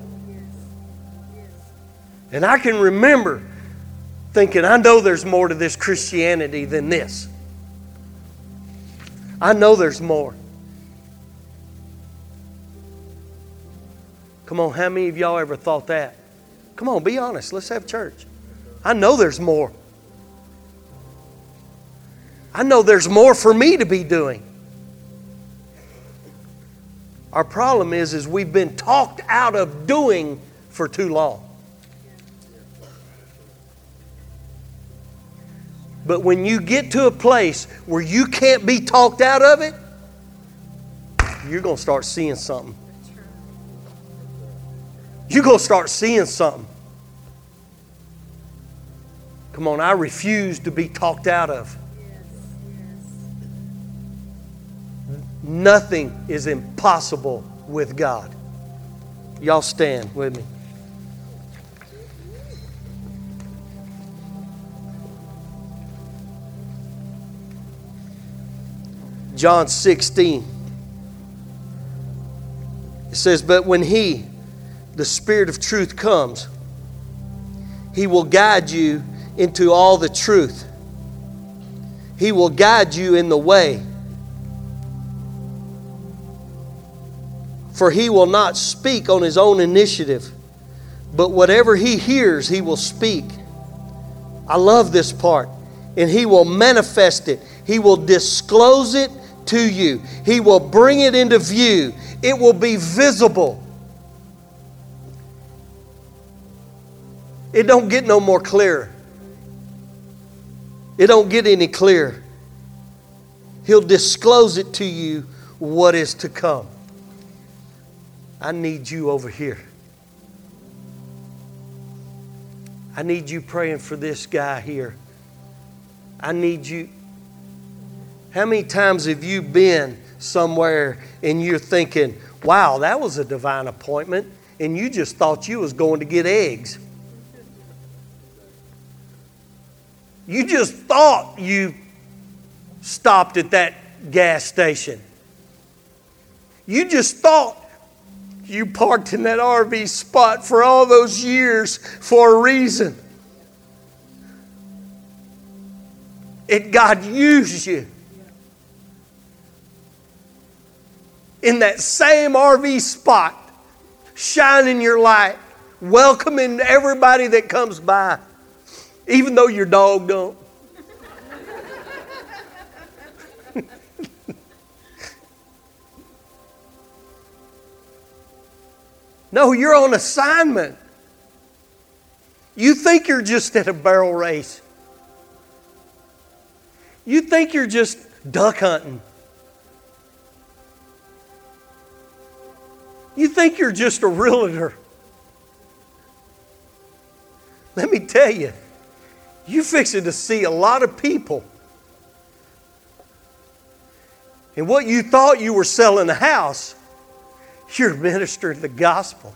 And I can remember thinking, I know there's more to this Christianity than this. I know there's more. Come on, how many of y'all ever thought that? Come on, be honest. Let's have church. I know there's more. I know there's more for me to be doing. Our problem is, is we've been talked out of doing for too long. But when you get to a place where you can't be talked out of it, you're going to start seeing something. You're going to start seeing something. Come on, I refuse to be talked out of. Nothing is impossible with God. Y'all stand with me. John 16. It says, But when He, the Spirit of truth, comes, He will guide you into all the truth. He will guide you in the way For he will not speak on his own initiative, but whatever he hears, he will speak. I love this part. And he will manifest it, he will disclose it to you, he will bring it into view, it will be visible. It don't get no more clear. It don't get any clear. He'll disclose it to you what is to come. I need you over here. I need you praying for this guy here. I need you. How many times have you been somewhere and you're thinking, wow, that was a divine appointment, and you just thought you was going to get eggs? You just thought you stopped at that gas station. You just thought you parked in that RV spot for all those years for a reason. It God used you. In that same RV spot, shining your light, welcoming everybody that comes by, even though your dog don't. [laughs] No, you're on assignment. You think you're just at a barrel race. You think you're just duck hunting. You think you're just a realtor. Let me tell you, you fixing to see a lot of people. And what you thought you were selling a house, you're ministering the gospel.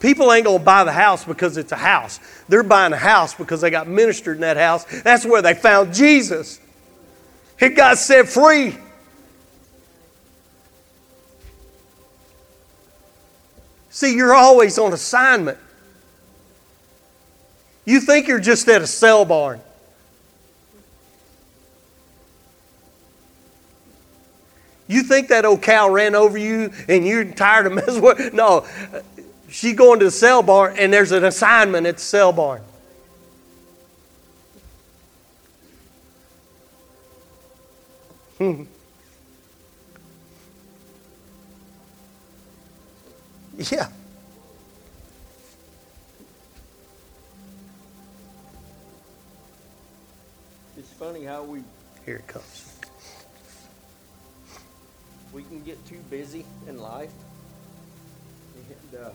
People ain't going to buy the house because it's a house. They're buying a house because they got ministered in that house. That's where they found Jesus. He got set free. See, you're always on assignment. You think you're just at a sale barn. You think that old cow ran over you and you're tired of messing with [laughs] No. She's going to the sale barn and there's an assignment at the sale barn. Hmm. [laughs] Yeah. Funny how we Here it comes. we can get too busy in life. And uh,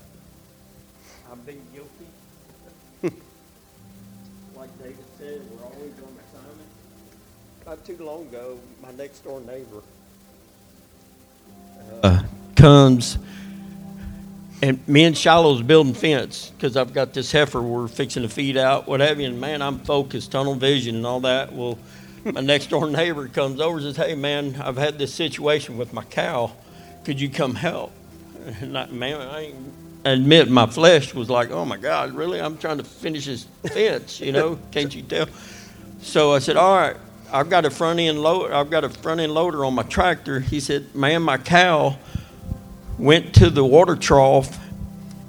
I've been guilty. [laughs] like David said, we're always on assignment. Not too long ago, my next door neighbor uh, comes and me and Shiloh's building fence because I've got this heifer we're fixing to feed out, what have you. And man, I'm focused, tunnel vision, and all that. Well, my next door neighbor comes over and says, "Hey, man, I've had this situation with my cow. Could you come help?" And I, man, I admit my flesh was like, "Oh my God, really? I'm trying to finish this fence, you know? [laughs] Can't you tell?" So I said, "All right." I've got a front end loader. I've got a front end loader on my tractor. He said, "Man, my cow went to the water trough,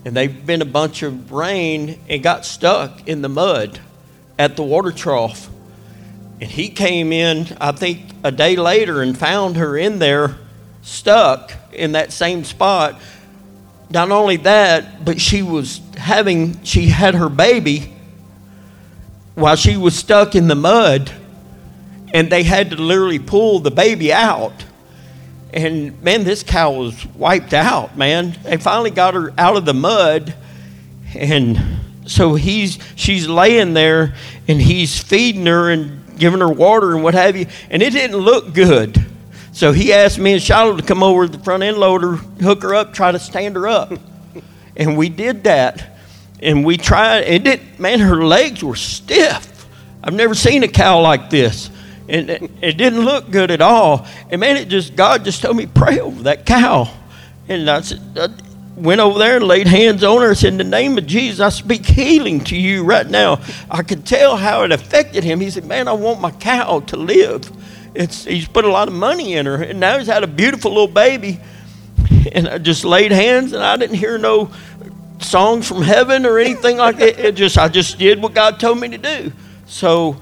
and they've been a bunch of rain and got stuck in the mud at the water trough. And he came in, I think, a day later and found her in there, stuck in that same spot. Not only that, but she was having, she had her baby while she was stuck in the mud, and they had to literally pull the baby out and man, this cow was wiped out, man. They finally got her out of the mud. And so he's she's laying there and he's feeding her and giving her water and what have you. And it didn't look good. So he asked me and Shiloh to come over the front end loader, hook her up, try to stand her up. [laughs] and we did that. And we tried, it didn't, man, her legs were stiff. I've never seen a cow like this and it didn't look good at all. And man, it just God just told me pray over that cow, and I said. I went over there and laid hands on her. I said, In the name of Jesus, I speak healing to you right now. I could tell how it affected him. He said, Man, I want my cow to live. It's, he's put a lot of money in her, and now he's had a beautiful little baby. And I just laid hands, and I didn't hear no songs from heaven or anything like that. It just I just did what God told me to do. So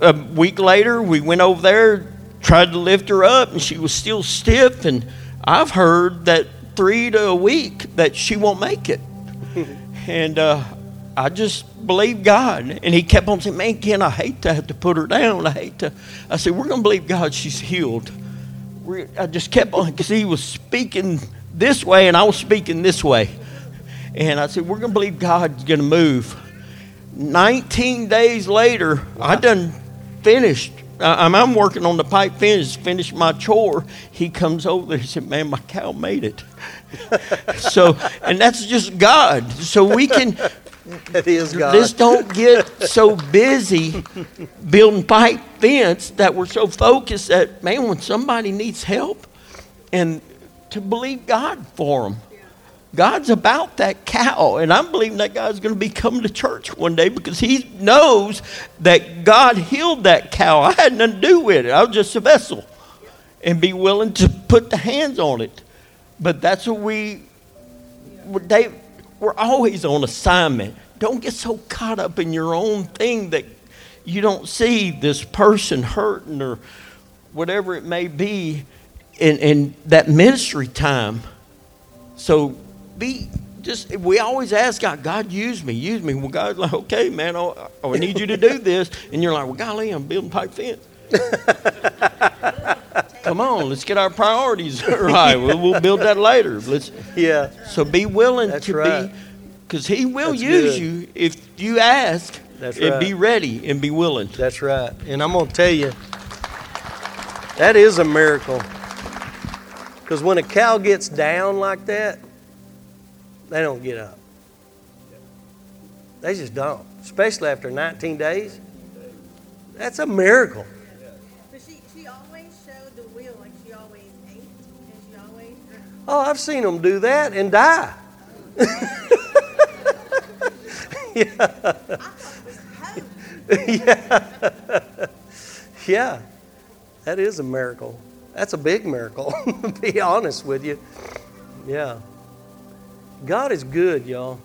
a week later, we went over there, tried to lift her up, and she was still stiff. And I've heard that three to a week that she won't make it. [laughs] and uh, I just believe God. And he kept on saying, Man, Ken, I hate to have to put her down. I hate to. I said, We're going to believe God she's healed. We're, I just kept on, because he was speaking this way and I was speaking this way. And I said, We're going to believe God's going to move. 19 days later, I done finished. I'm, I'm working on the pipe fence, finished my chore. He comes over there. He said, Man, my cow made it. [laughs] so, and that's just God. So we can. [laughs] That is God. Just don't get so busy building pipe fence that we're so focused that, man, when somebody needs help, and to believe God for them. God's about that cow, and I'm believing that God's going to be coming to church one day because He knows that God healed that cow. I had nothing to do with it. I was just a vessel, and be willing to put the hands on it. But that's what we, they, we're always on assignment. Don't get so caught up in your own thing that you don't see this person hurting or whatever it may be in, in that ministry time. So be just we always ask God, God use me, use me. Well, God's like, okay, man, I need you to do this, and you're like, well, golly, I'm building pipe fence. [laughs] Come on, let's get our priorities [laughs] right. We'll, we'll build that later. Let's yeah. So be willing That's to right. be, because He will That's use good. you if you ask That's and right. be ready and be willing. That's right. And I'm going to tell you, that is a miracle. Because when a cow gets down like that, they don't get up. They just don't. Especially after 19 days. That's a miracle. But she, she always showed the will, like she always ate, and she always. Oh, I've seen them do that and die. [laughs] yeah. [laughs] yeah. yeah. That is a miracle. That's a big miracle, [laughs] to be honest with you. Yeah. God is good, y'all.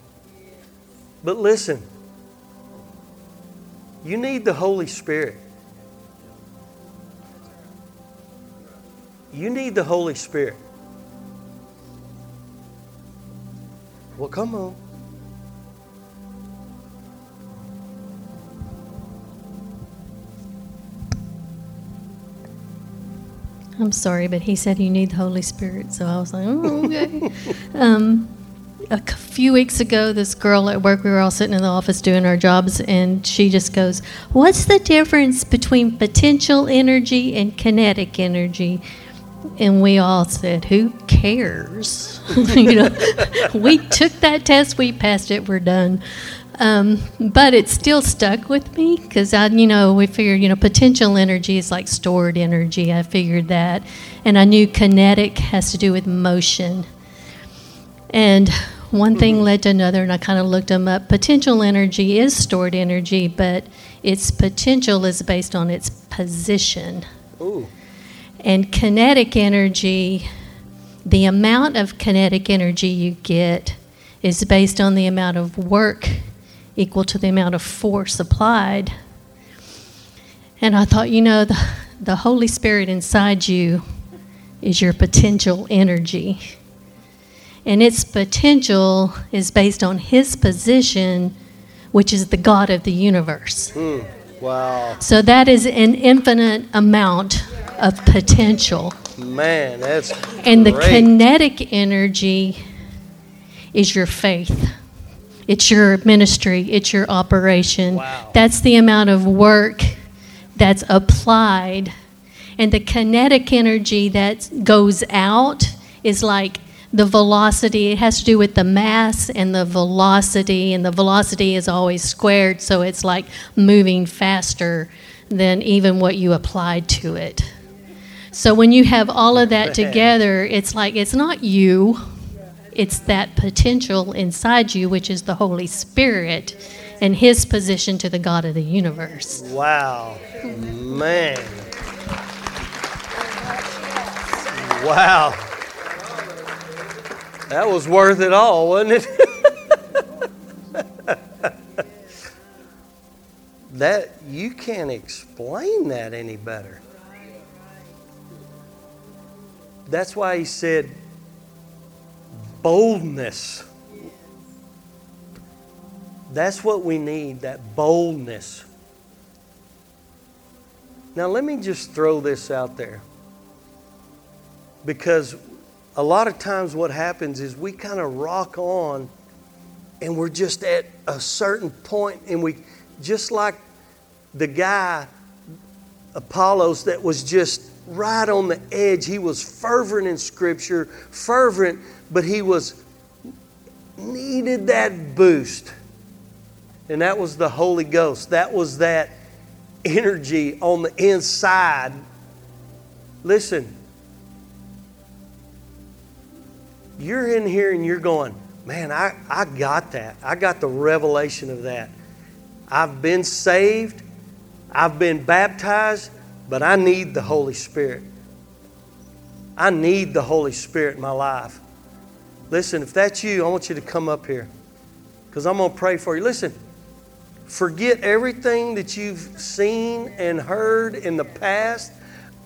But listen, you need the Holy Spirit. You need the Holy Spirit. Well, come on. I'm sorry, but he said you need the Holy Spirit. So I was like, oh, okay. [laughs] um, a few weeks ago, this girl at work, we were all sitting in the office doing our jobs, and she just goes, What's the difference between potential energy and kinetic energy? And we all said, Who cares? [laughs] you know, [laughs] we took that test, we passed it, we're done. Um, but it still stuck with me because I, you know, we figured, you know, potential energy is like stored energy. I figured that, and I knew kinetic has to do with motion. And one thing mm-hmm. led to another, and I kind of looked them up. Potential energy is stored energy, but its potential is based on its position. Ooh. And kinetic energy, the amount of kinetic energy you get is based on the amount of work equal to the amount of force applied. And I thought, you know, the, the Holy Spirit inside you is your potential energy. And its potential is based on His position, which is the God of the universe. Mm. Wow. So that is an infinite amount of potential. Man, that's And the kinetic energy is your faith. It's your ministry, it's your operation. Wow. That's the amount of work that's applied. And the kinetic energy that goes out is like the velocity. It has to do with the mass and the velocity, and the velocity is always squared, so it's like moving faster than even what you applied to it. So when you have all of that together, it's like it's not you it's that potential inside you, which is the Holy Spirit and His position to the God of the universe. Wow. Man. Wow. That was worth it all, wasn't it? [laughs] that you can't explain that any better. That's why he said boldness. That's what we need, that boldness. Now, let me just throw this out there. Because a lot of times what happens is we kind of rock on and we're just at a certain point and we, just like the guy, Apollos, that was just right on the edge. He was fervent in Scripture, fervent, but he was needed that boost. And that was the Holy Ghost. That was that energy on the inside. Listen, you're in here and you're going, man, I, I got that. I got the revelation of that. I've been saved, I've been baptized, but I need the Holy Spirit. I need the Holy Spirit in my life. Listen, if that's you, I want you to come up here because I'm going to pray for you. Listen, forget everything that you've seen and heard in the past.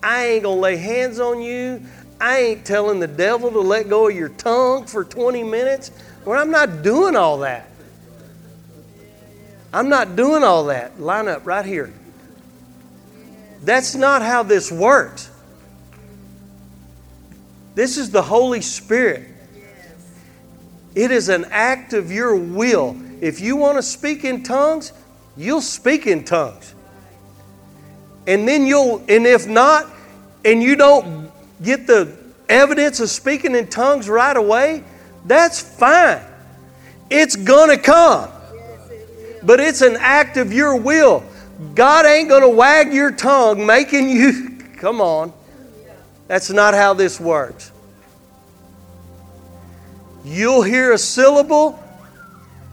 I ain't going to lay hands on you. I ain't telling the devil to let go of your tongue for 20 minutes. Well, I'm not doing all that. I'm not doing all that. Line up right here. That's not how this works. This is the Holy Spirit. It is an act of your will. If you want to speak in tongues, you'll speak in tongues. And then you'll, and if not, and you don't get the evidence of speaking in tongues right away, that's fine. It's going to come. But it's an act of your will. God ain't going to wag your tongue making you, [laughs] come on. That's not how this works. You'll hear a syllable,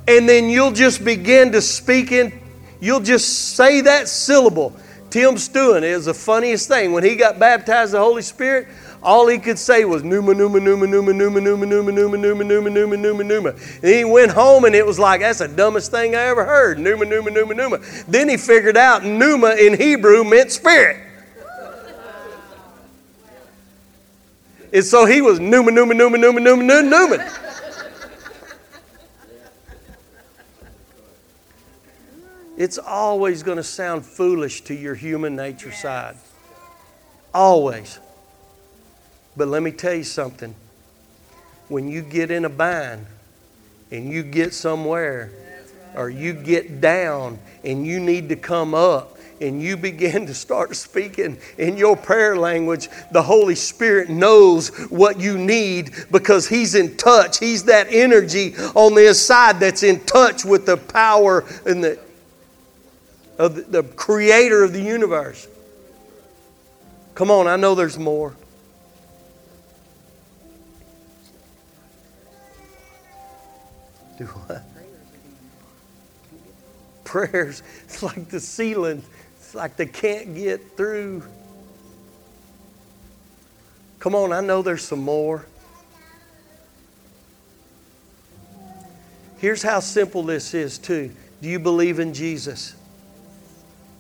and then you'll just begin to speak in, you'll just say that syllable. Tim Stewart is the funniest thing. When he got baptized the Holy Spirit, all he could say was Numa, Numa, Numa, Numa, Numa, Numa, Numa, Numa, Numa, Numa, Numa, Numa, Numa. And he went home and it was like, that's the dumbest thing I ever heard. Numa, Numa, Numa, Numa. Then he figured out Numa in Hebrew meant spirit. And so he was Numa, Numa, Numa, Numa, Numa, Numa, Numa. It's always going to sound foolish to your human nature side. Always. But let me tell you something. When you get in a bind and you get somewhere, or you get down and you need to come up and you begin to start speaking in your prayer language, the Holy Spirit knows what you need because He's in touch. He's that energy on the inside that's in touch with the power and the, of the, creator of the universe. Come on, I know there's more. Do what? Prayers, it's like the ceiling. It's like they can't get through. Come on, I know there's some more. Here's how simple this is, too. Do you believe in Jesus?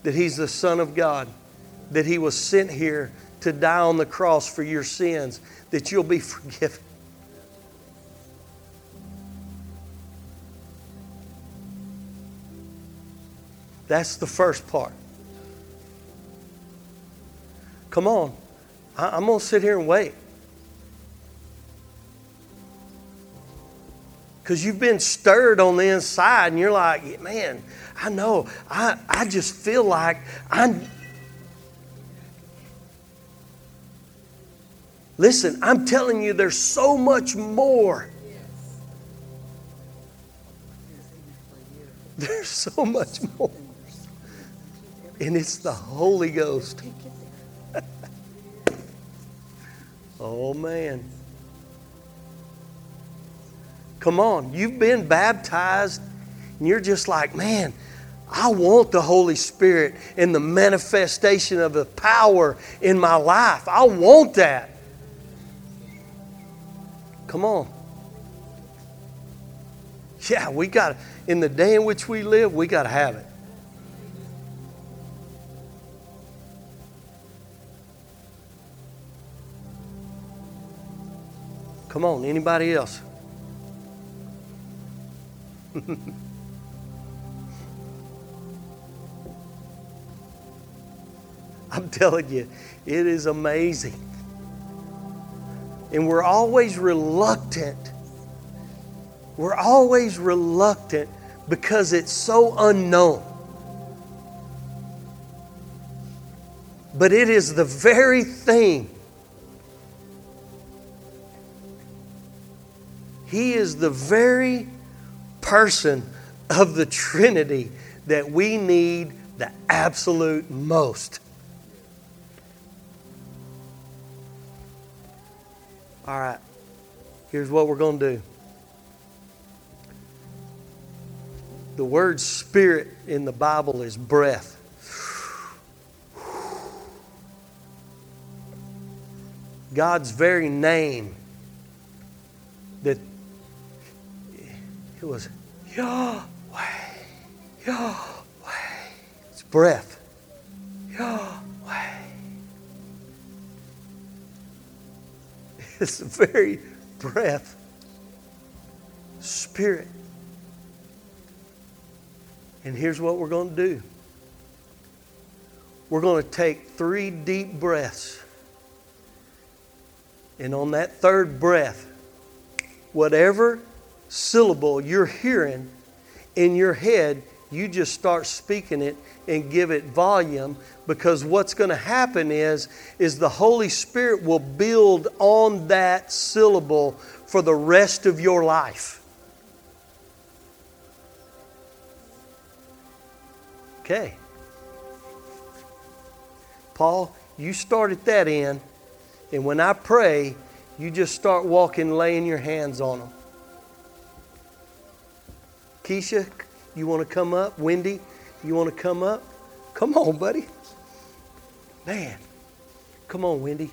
That He's the Son of God? That He was sent here to die on the cross for your sins? That you'll be [laughs] forgiven? That's the first part. Come on. I, am going to sit here and wait. Because you've been stirred on the inside and you're like, man, I know. I, I just feel like I'm. Listen, I'm telling you, there's so much more. [laughs] There's so much more and it's the Holy Ghost. [laughs] oh, man. Come on, you've been baptized, and you're just like, man, I want the Holy Spirit and the manifestation of the power in my life. I want that. Come on. Yeah, we got in the day in which we live, we got to have it. Come on, anybody else? [laughs] I'm telling you, it is amazing. And we're always reluctant. We're always reluctant because it's so unknown. But it is the very thing He is the very person of the Trinity that we need the absolute most. All right, here's what we're going to do. The word spirit in the Bible is breath. God's very name that it was Yahweh, Yahweh. It's breath. Yahweh. [laughs] It's the very breath, spirit. And here's what we're going to do we're going to take three deep breaths. And on that third breath, whatever syllable you're hearing in your head, you just start speaking it and give it volume because what's going to happen is is the Holy Spirit will build on that syllable for the rest of your life. Okay. Paul, you started that in, and when I pray, you just start walking, laying your hands on them. Keisha, you want to come up? Wendy, you want to come up? Come on, buddy. Man, come on, Wendy.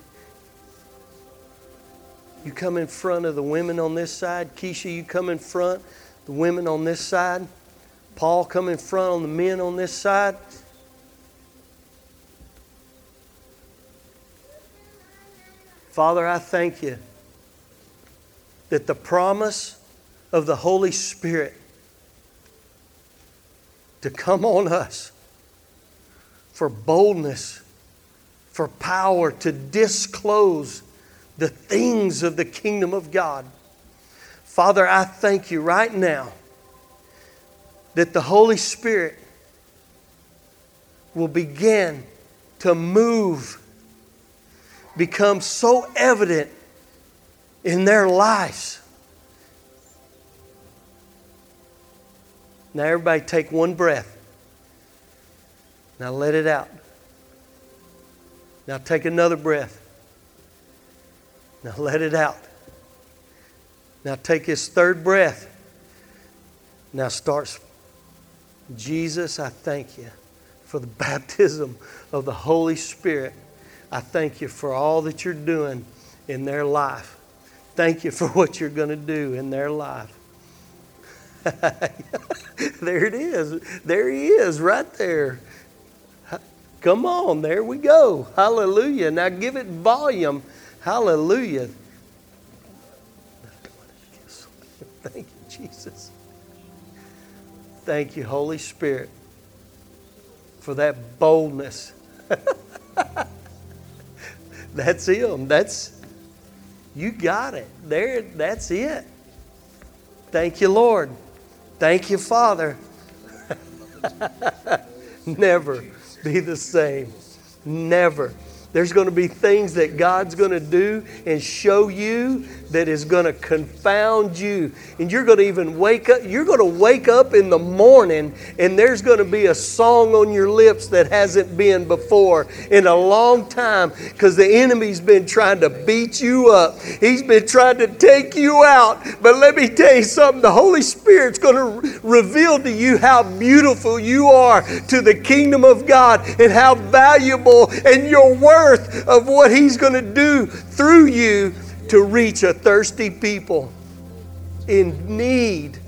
You come in front of the women on this side. Keisha, you come in front. The women on this side. Paul, come in front on the men on this side. Father, I thank you that the promise of the Holy Spirit to come on us for boldness, for power to disclose the things of the kingdom of God. Father, I thank you right now that the Holy Spirit will begin to move, become so evident in their lives. Now, everybody, take one breath. Now, let it out. Now, take another breath. Now, let it out. Now, take his third breath. Now, starts. Jesus, I thank you for the [laughs] baptism of the Holy Spirit. I thank you for all that you're doing in their life. Thank you for [laughs] what you're going to do in their life. [laughs] there it is. There he is, right there. Come on, there we go. Hallelujah. Now give it volume. Hallelujah. Thank you, Jesus. Thank you, Holy Spirit, for that boldness. [laughs] that's him. That's you got it. There that's it. Thank you, Lord. Thank you, Father. [laughs] Never be the same. Never. There's going to be things that God's going to do and show you that is going to confound you. And you're going to even wake up, you're going to wake up in the morning and there's going to be a song on your lips that hasn't been before in a long time because the enemy's been trying to beat you up. He's been trying to take you out. But let me tell you something the Holy Spirit's going to reveal to you how beautiful you are to the kingdom of God and how valuable and your worth of what He's going to do through you to reach a thirsty people in need.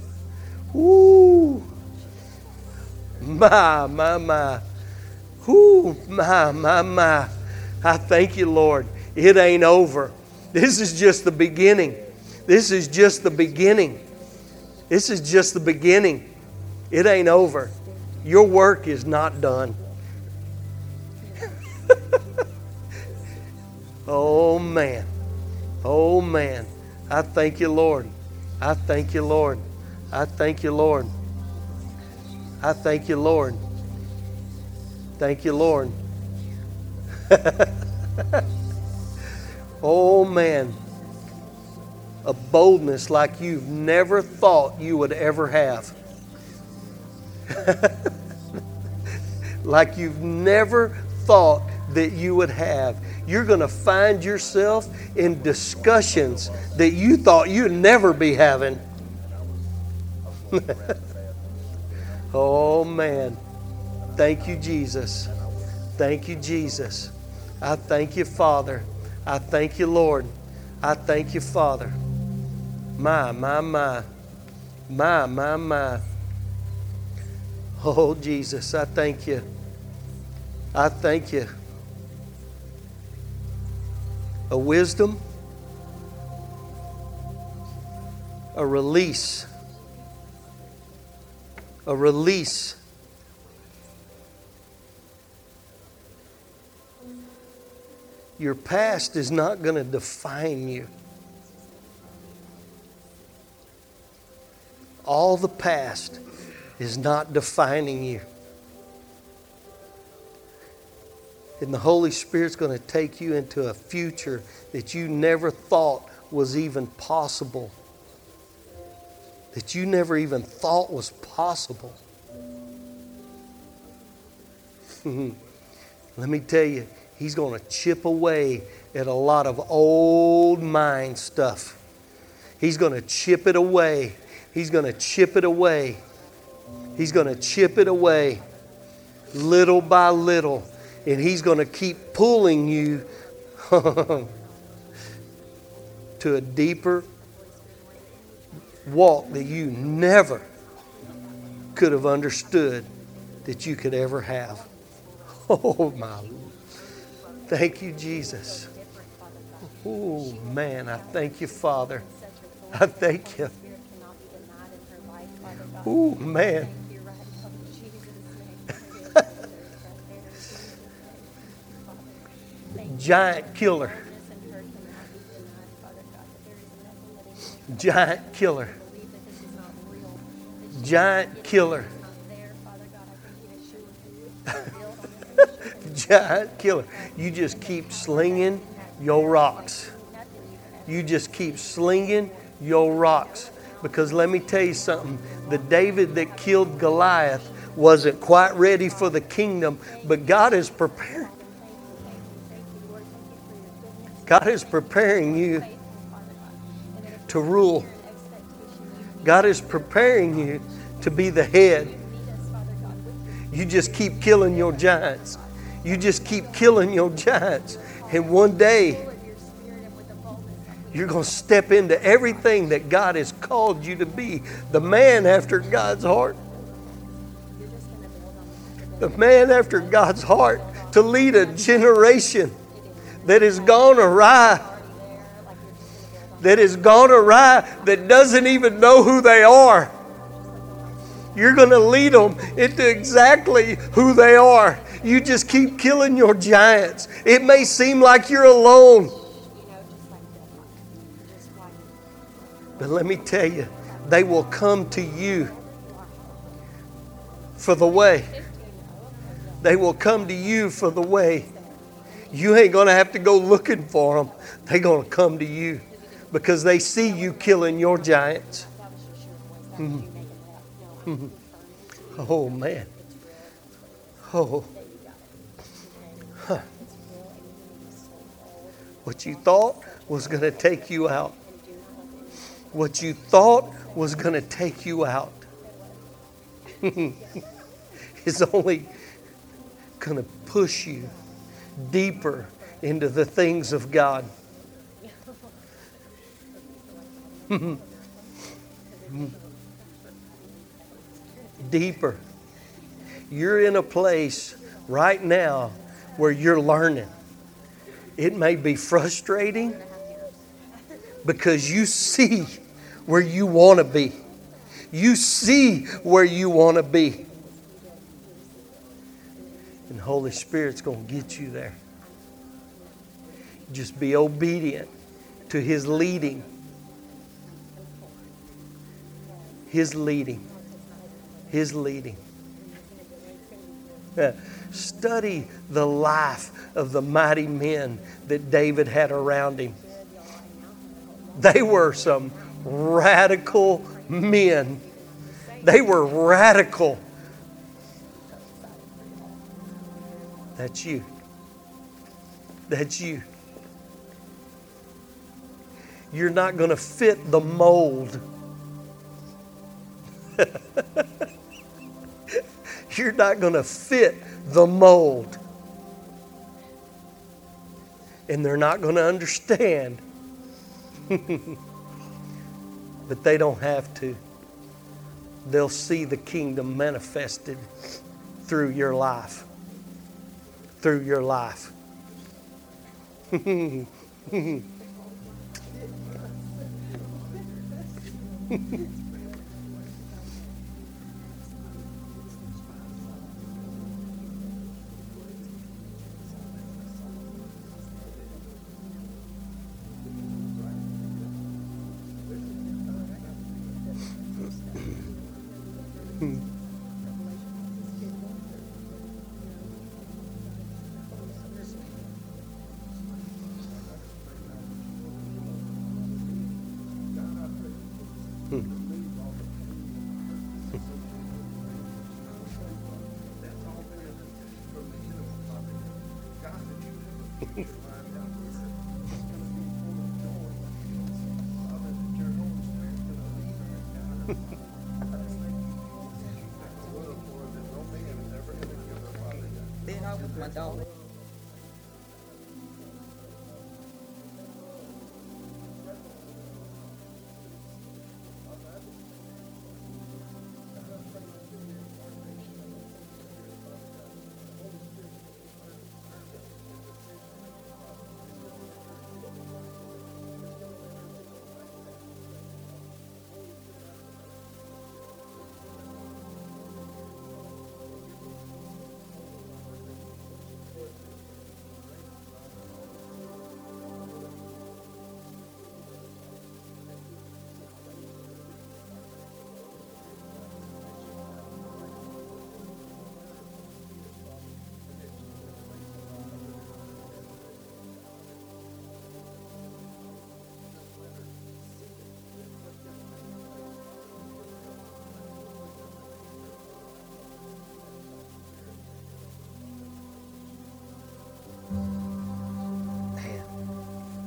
Ooh. My, my, my. Ooh, my, my, my. I thank you, Lord. It ain't over. This is just the beginning. This is just the beginning. This is just the beginning. It ain't over. Your work is not done. Oh, man. Oh, man. I thank you, Lord. I thank you, Lord. I thank you, Lord. I thank you, Lord. Thank you, Lord. [laughs] oh, man. A boldness like you've never thought you would ever have. [laughs] like you've never thought that you would have you're going to find yourself in discussions that you thought you'd never be having. [laughs] oh, man. Thank you, Jesus. Thank you, Jesus. I thank you, Father. I thank you, Lord. I thank you, Father. My, my, my. My, my, my. Oh, Jesus, I thank you. I thank you a wisdom, a release, a release. Your past is not going to define you. All the past is not defining you. And the Holy Spirit's going to take you into a future that you never thought was even possible. That you never even thought was possible. [laughs] Let me tell you, He's going to chip away at a lot of old mind stuff. He's going to chip it away. He's going to chip it away. He's going to chip it away little by little. And He's going to keep pulling you [laughs] to a deeper walk that you never could have understood that you could ever have. [laughs] Oh, my. Thank you, Jesus. Oh, man, I thank you, Father. I thank you. Oh, man. Giant killer. Giant killer. Giant killer. [laughs] Giant killer. You just keep slinging your rocks. You just keep slinging your rocks. Because let me tell you something the David that killed Goliath wasn't quite ready for the kingdom, but God is preparing. God is preparing you to rule. God is preparing you to be the head. You just keep killing your giants. You just keep killing your giants. And one day, you're going to step into everything that God has called you to be the man after God's heart. The man after God's heart to lead a generation that has gone awry, that has gone awry, that doesn't even know who they are. You're going to lead them into exactly who they are. You just keep killing your giants. It may seem like you're alone. But let me tell you, they will come to you for the way. They will come to you for the way. You ain't going to have to go looking for them. They're going to come to you because they see you killing your giants. Mm-hmm. [laughs] Oh, man. Oh. Huh. What you thought was going to take you out. What you thought was going to take you out [laughs] is only going to push you deeper into the things of God. [laughs] deeper. You're in a place right now where you're learning. It may be frustrating because you see where you want to be. You see where you want to be. Holy Spirit's going to get you there. Just be obedient to His leading. His leading. His leading. Study the life of the mighty men that David had around him. They were some radical men. They were radical. That's you. That's you. You're not going to fit the mold. [laughs] You're not going to fit the mold. And they're not going to understand. [laughs] but they don't have to. They'll see the kingdom manifested through your life through your life. [laughs] my daughter.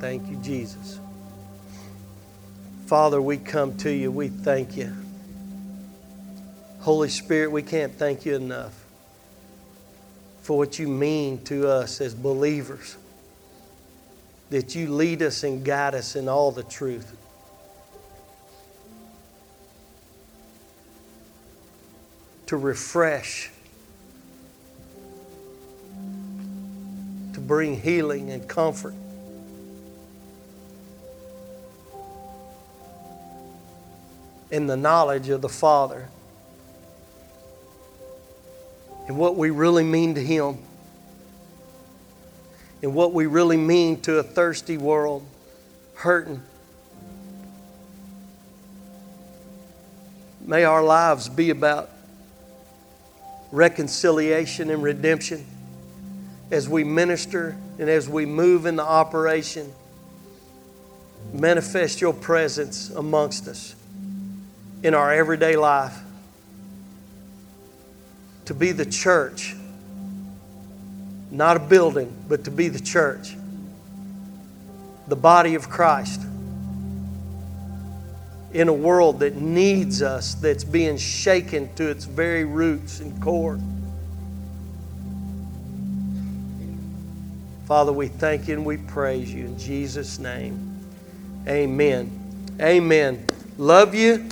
Thank you, Jesus. Father, we come to you. We thank you. Holy Spirit, we can't thank you enough for what you mean to us as believers. That you lead us and guide us in all the truth. To refresh, to bring healing and comfort. In the knowledge of the Father and what we really mean to Him and what we really mean to a thirsty world, hurting. May our lives be about reconciliation and redemption as we minister and as we move in the operation. Manifest your presence amongst us in our everyday life to be the church, not a building, but to be the church, the body of Christ in a world that needs us, that's being shaken to its very roots and core. Father, we thank you and we praise you in Jesus' name. Amen. Amen. Love you.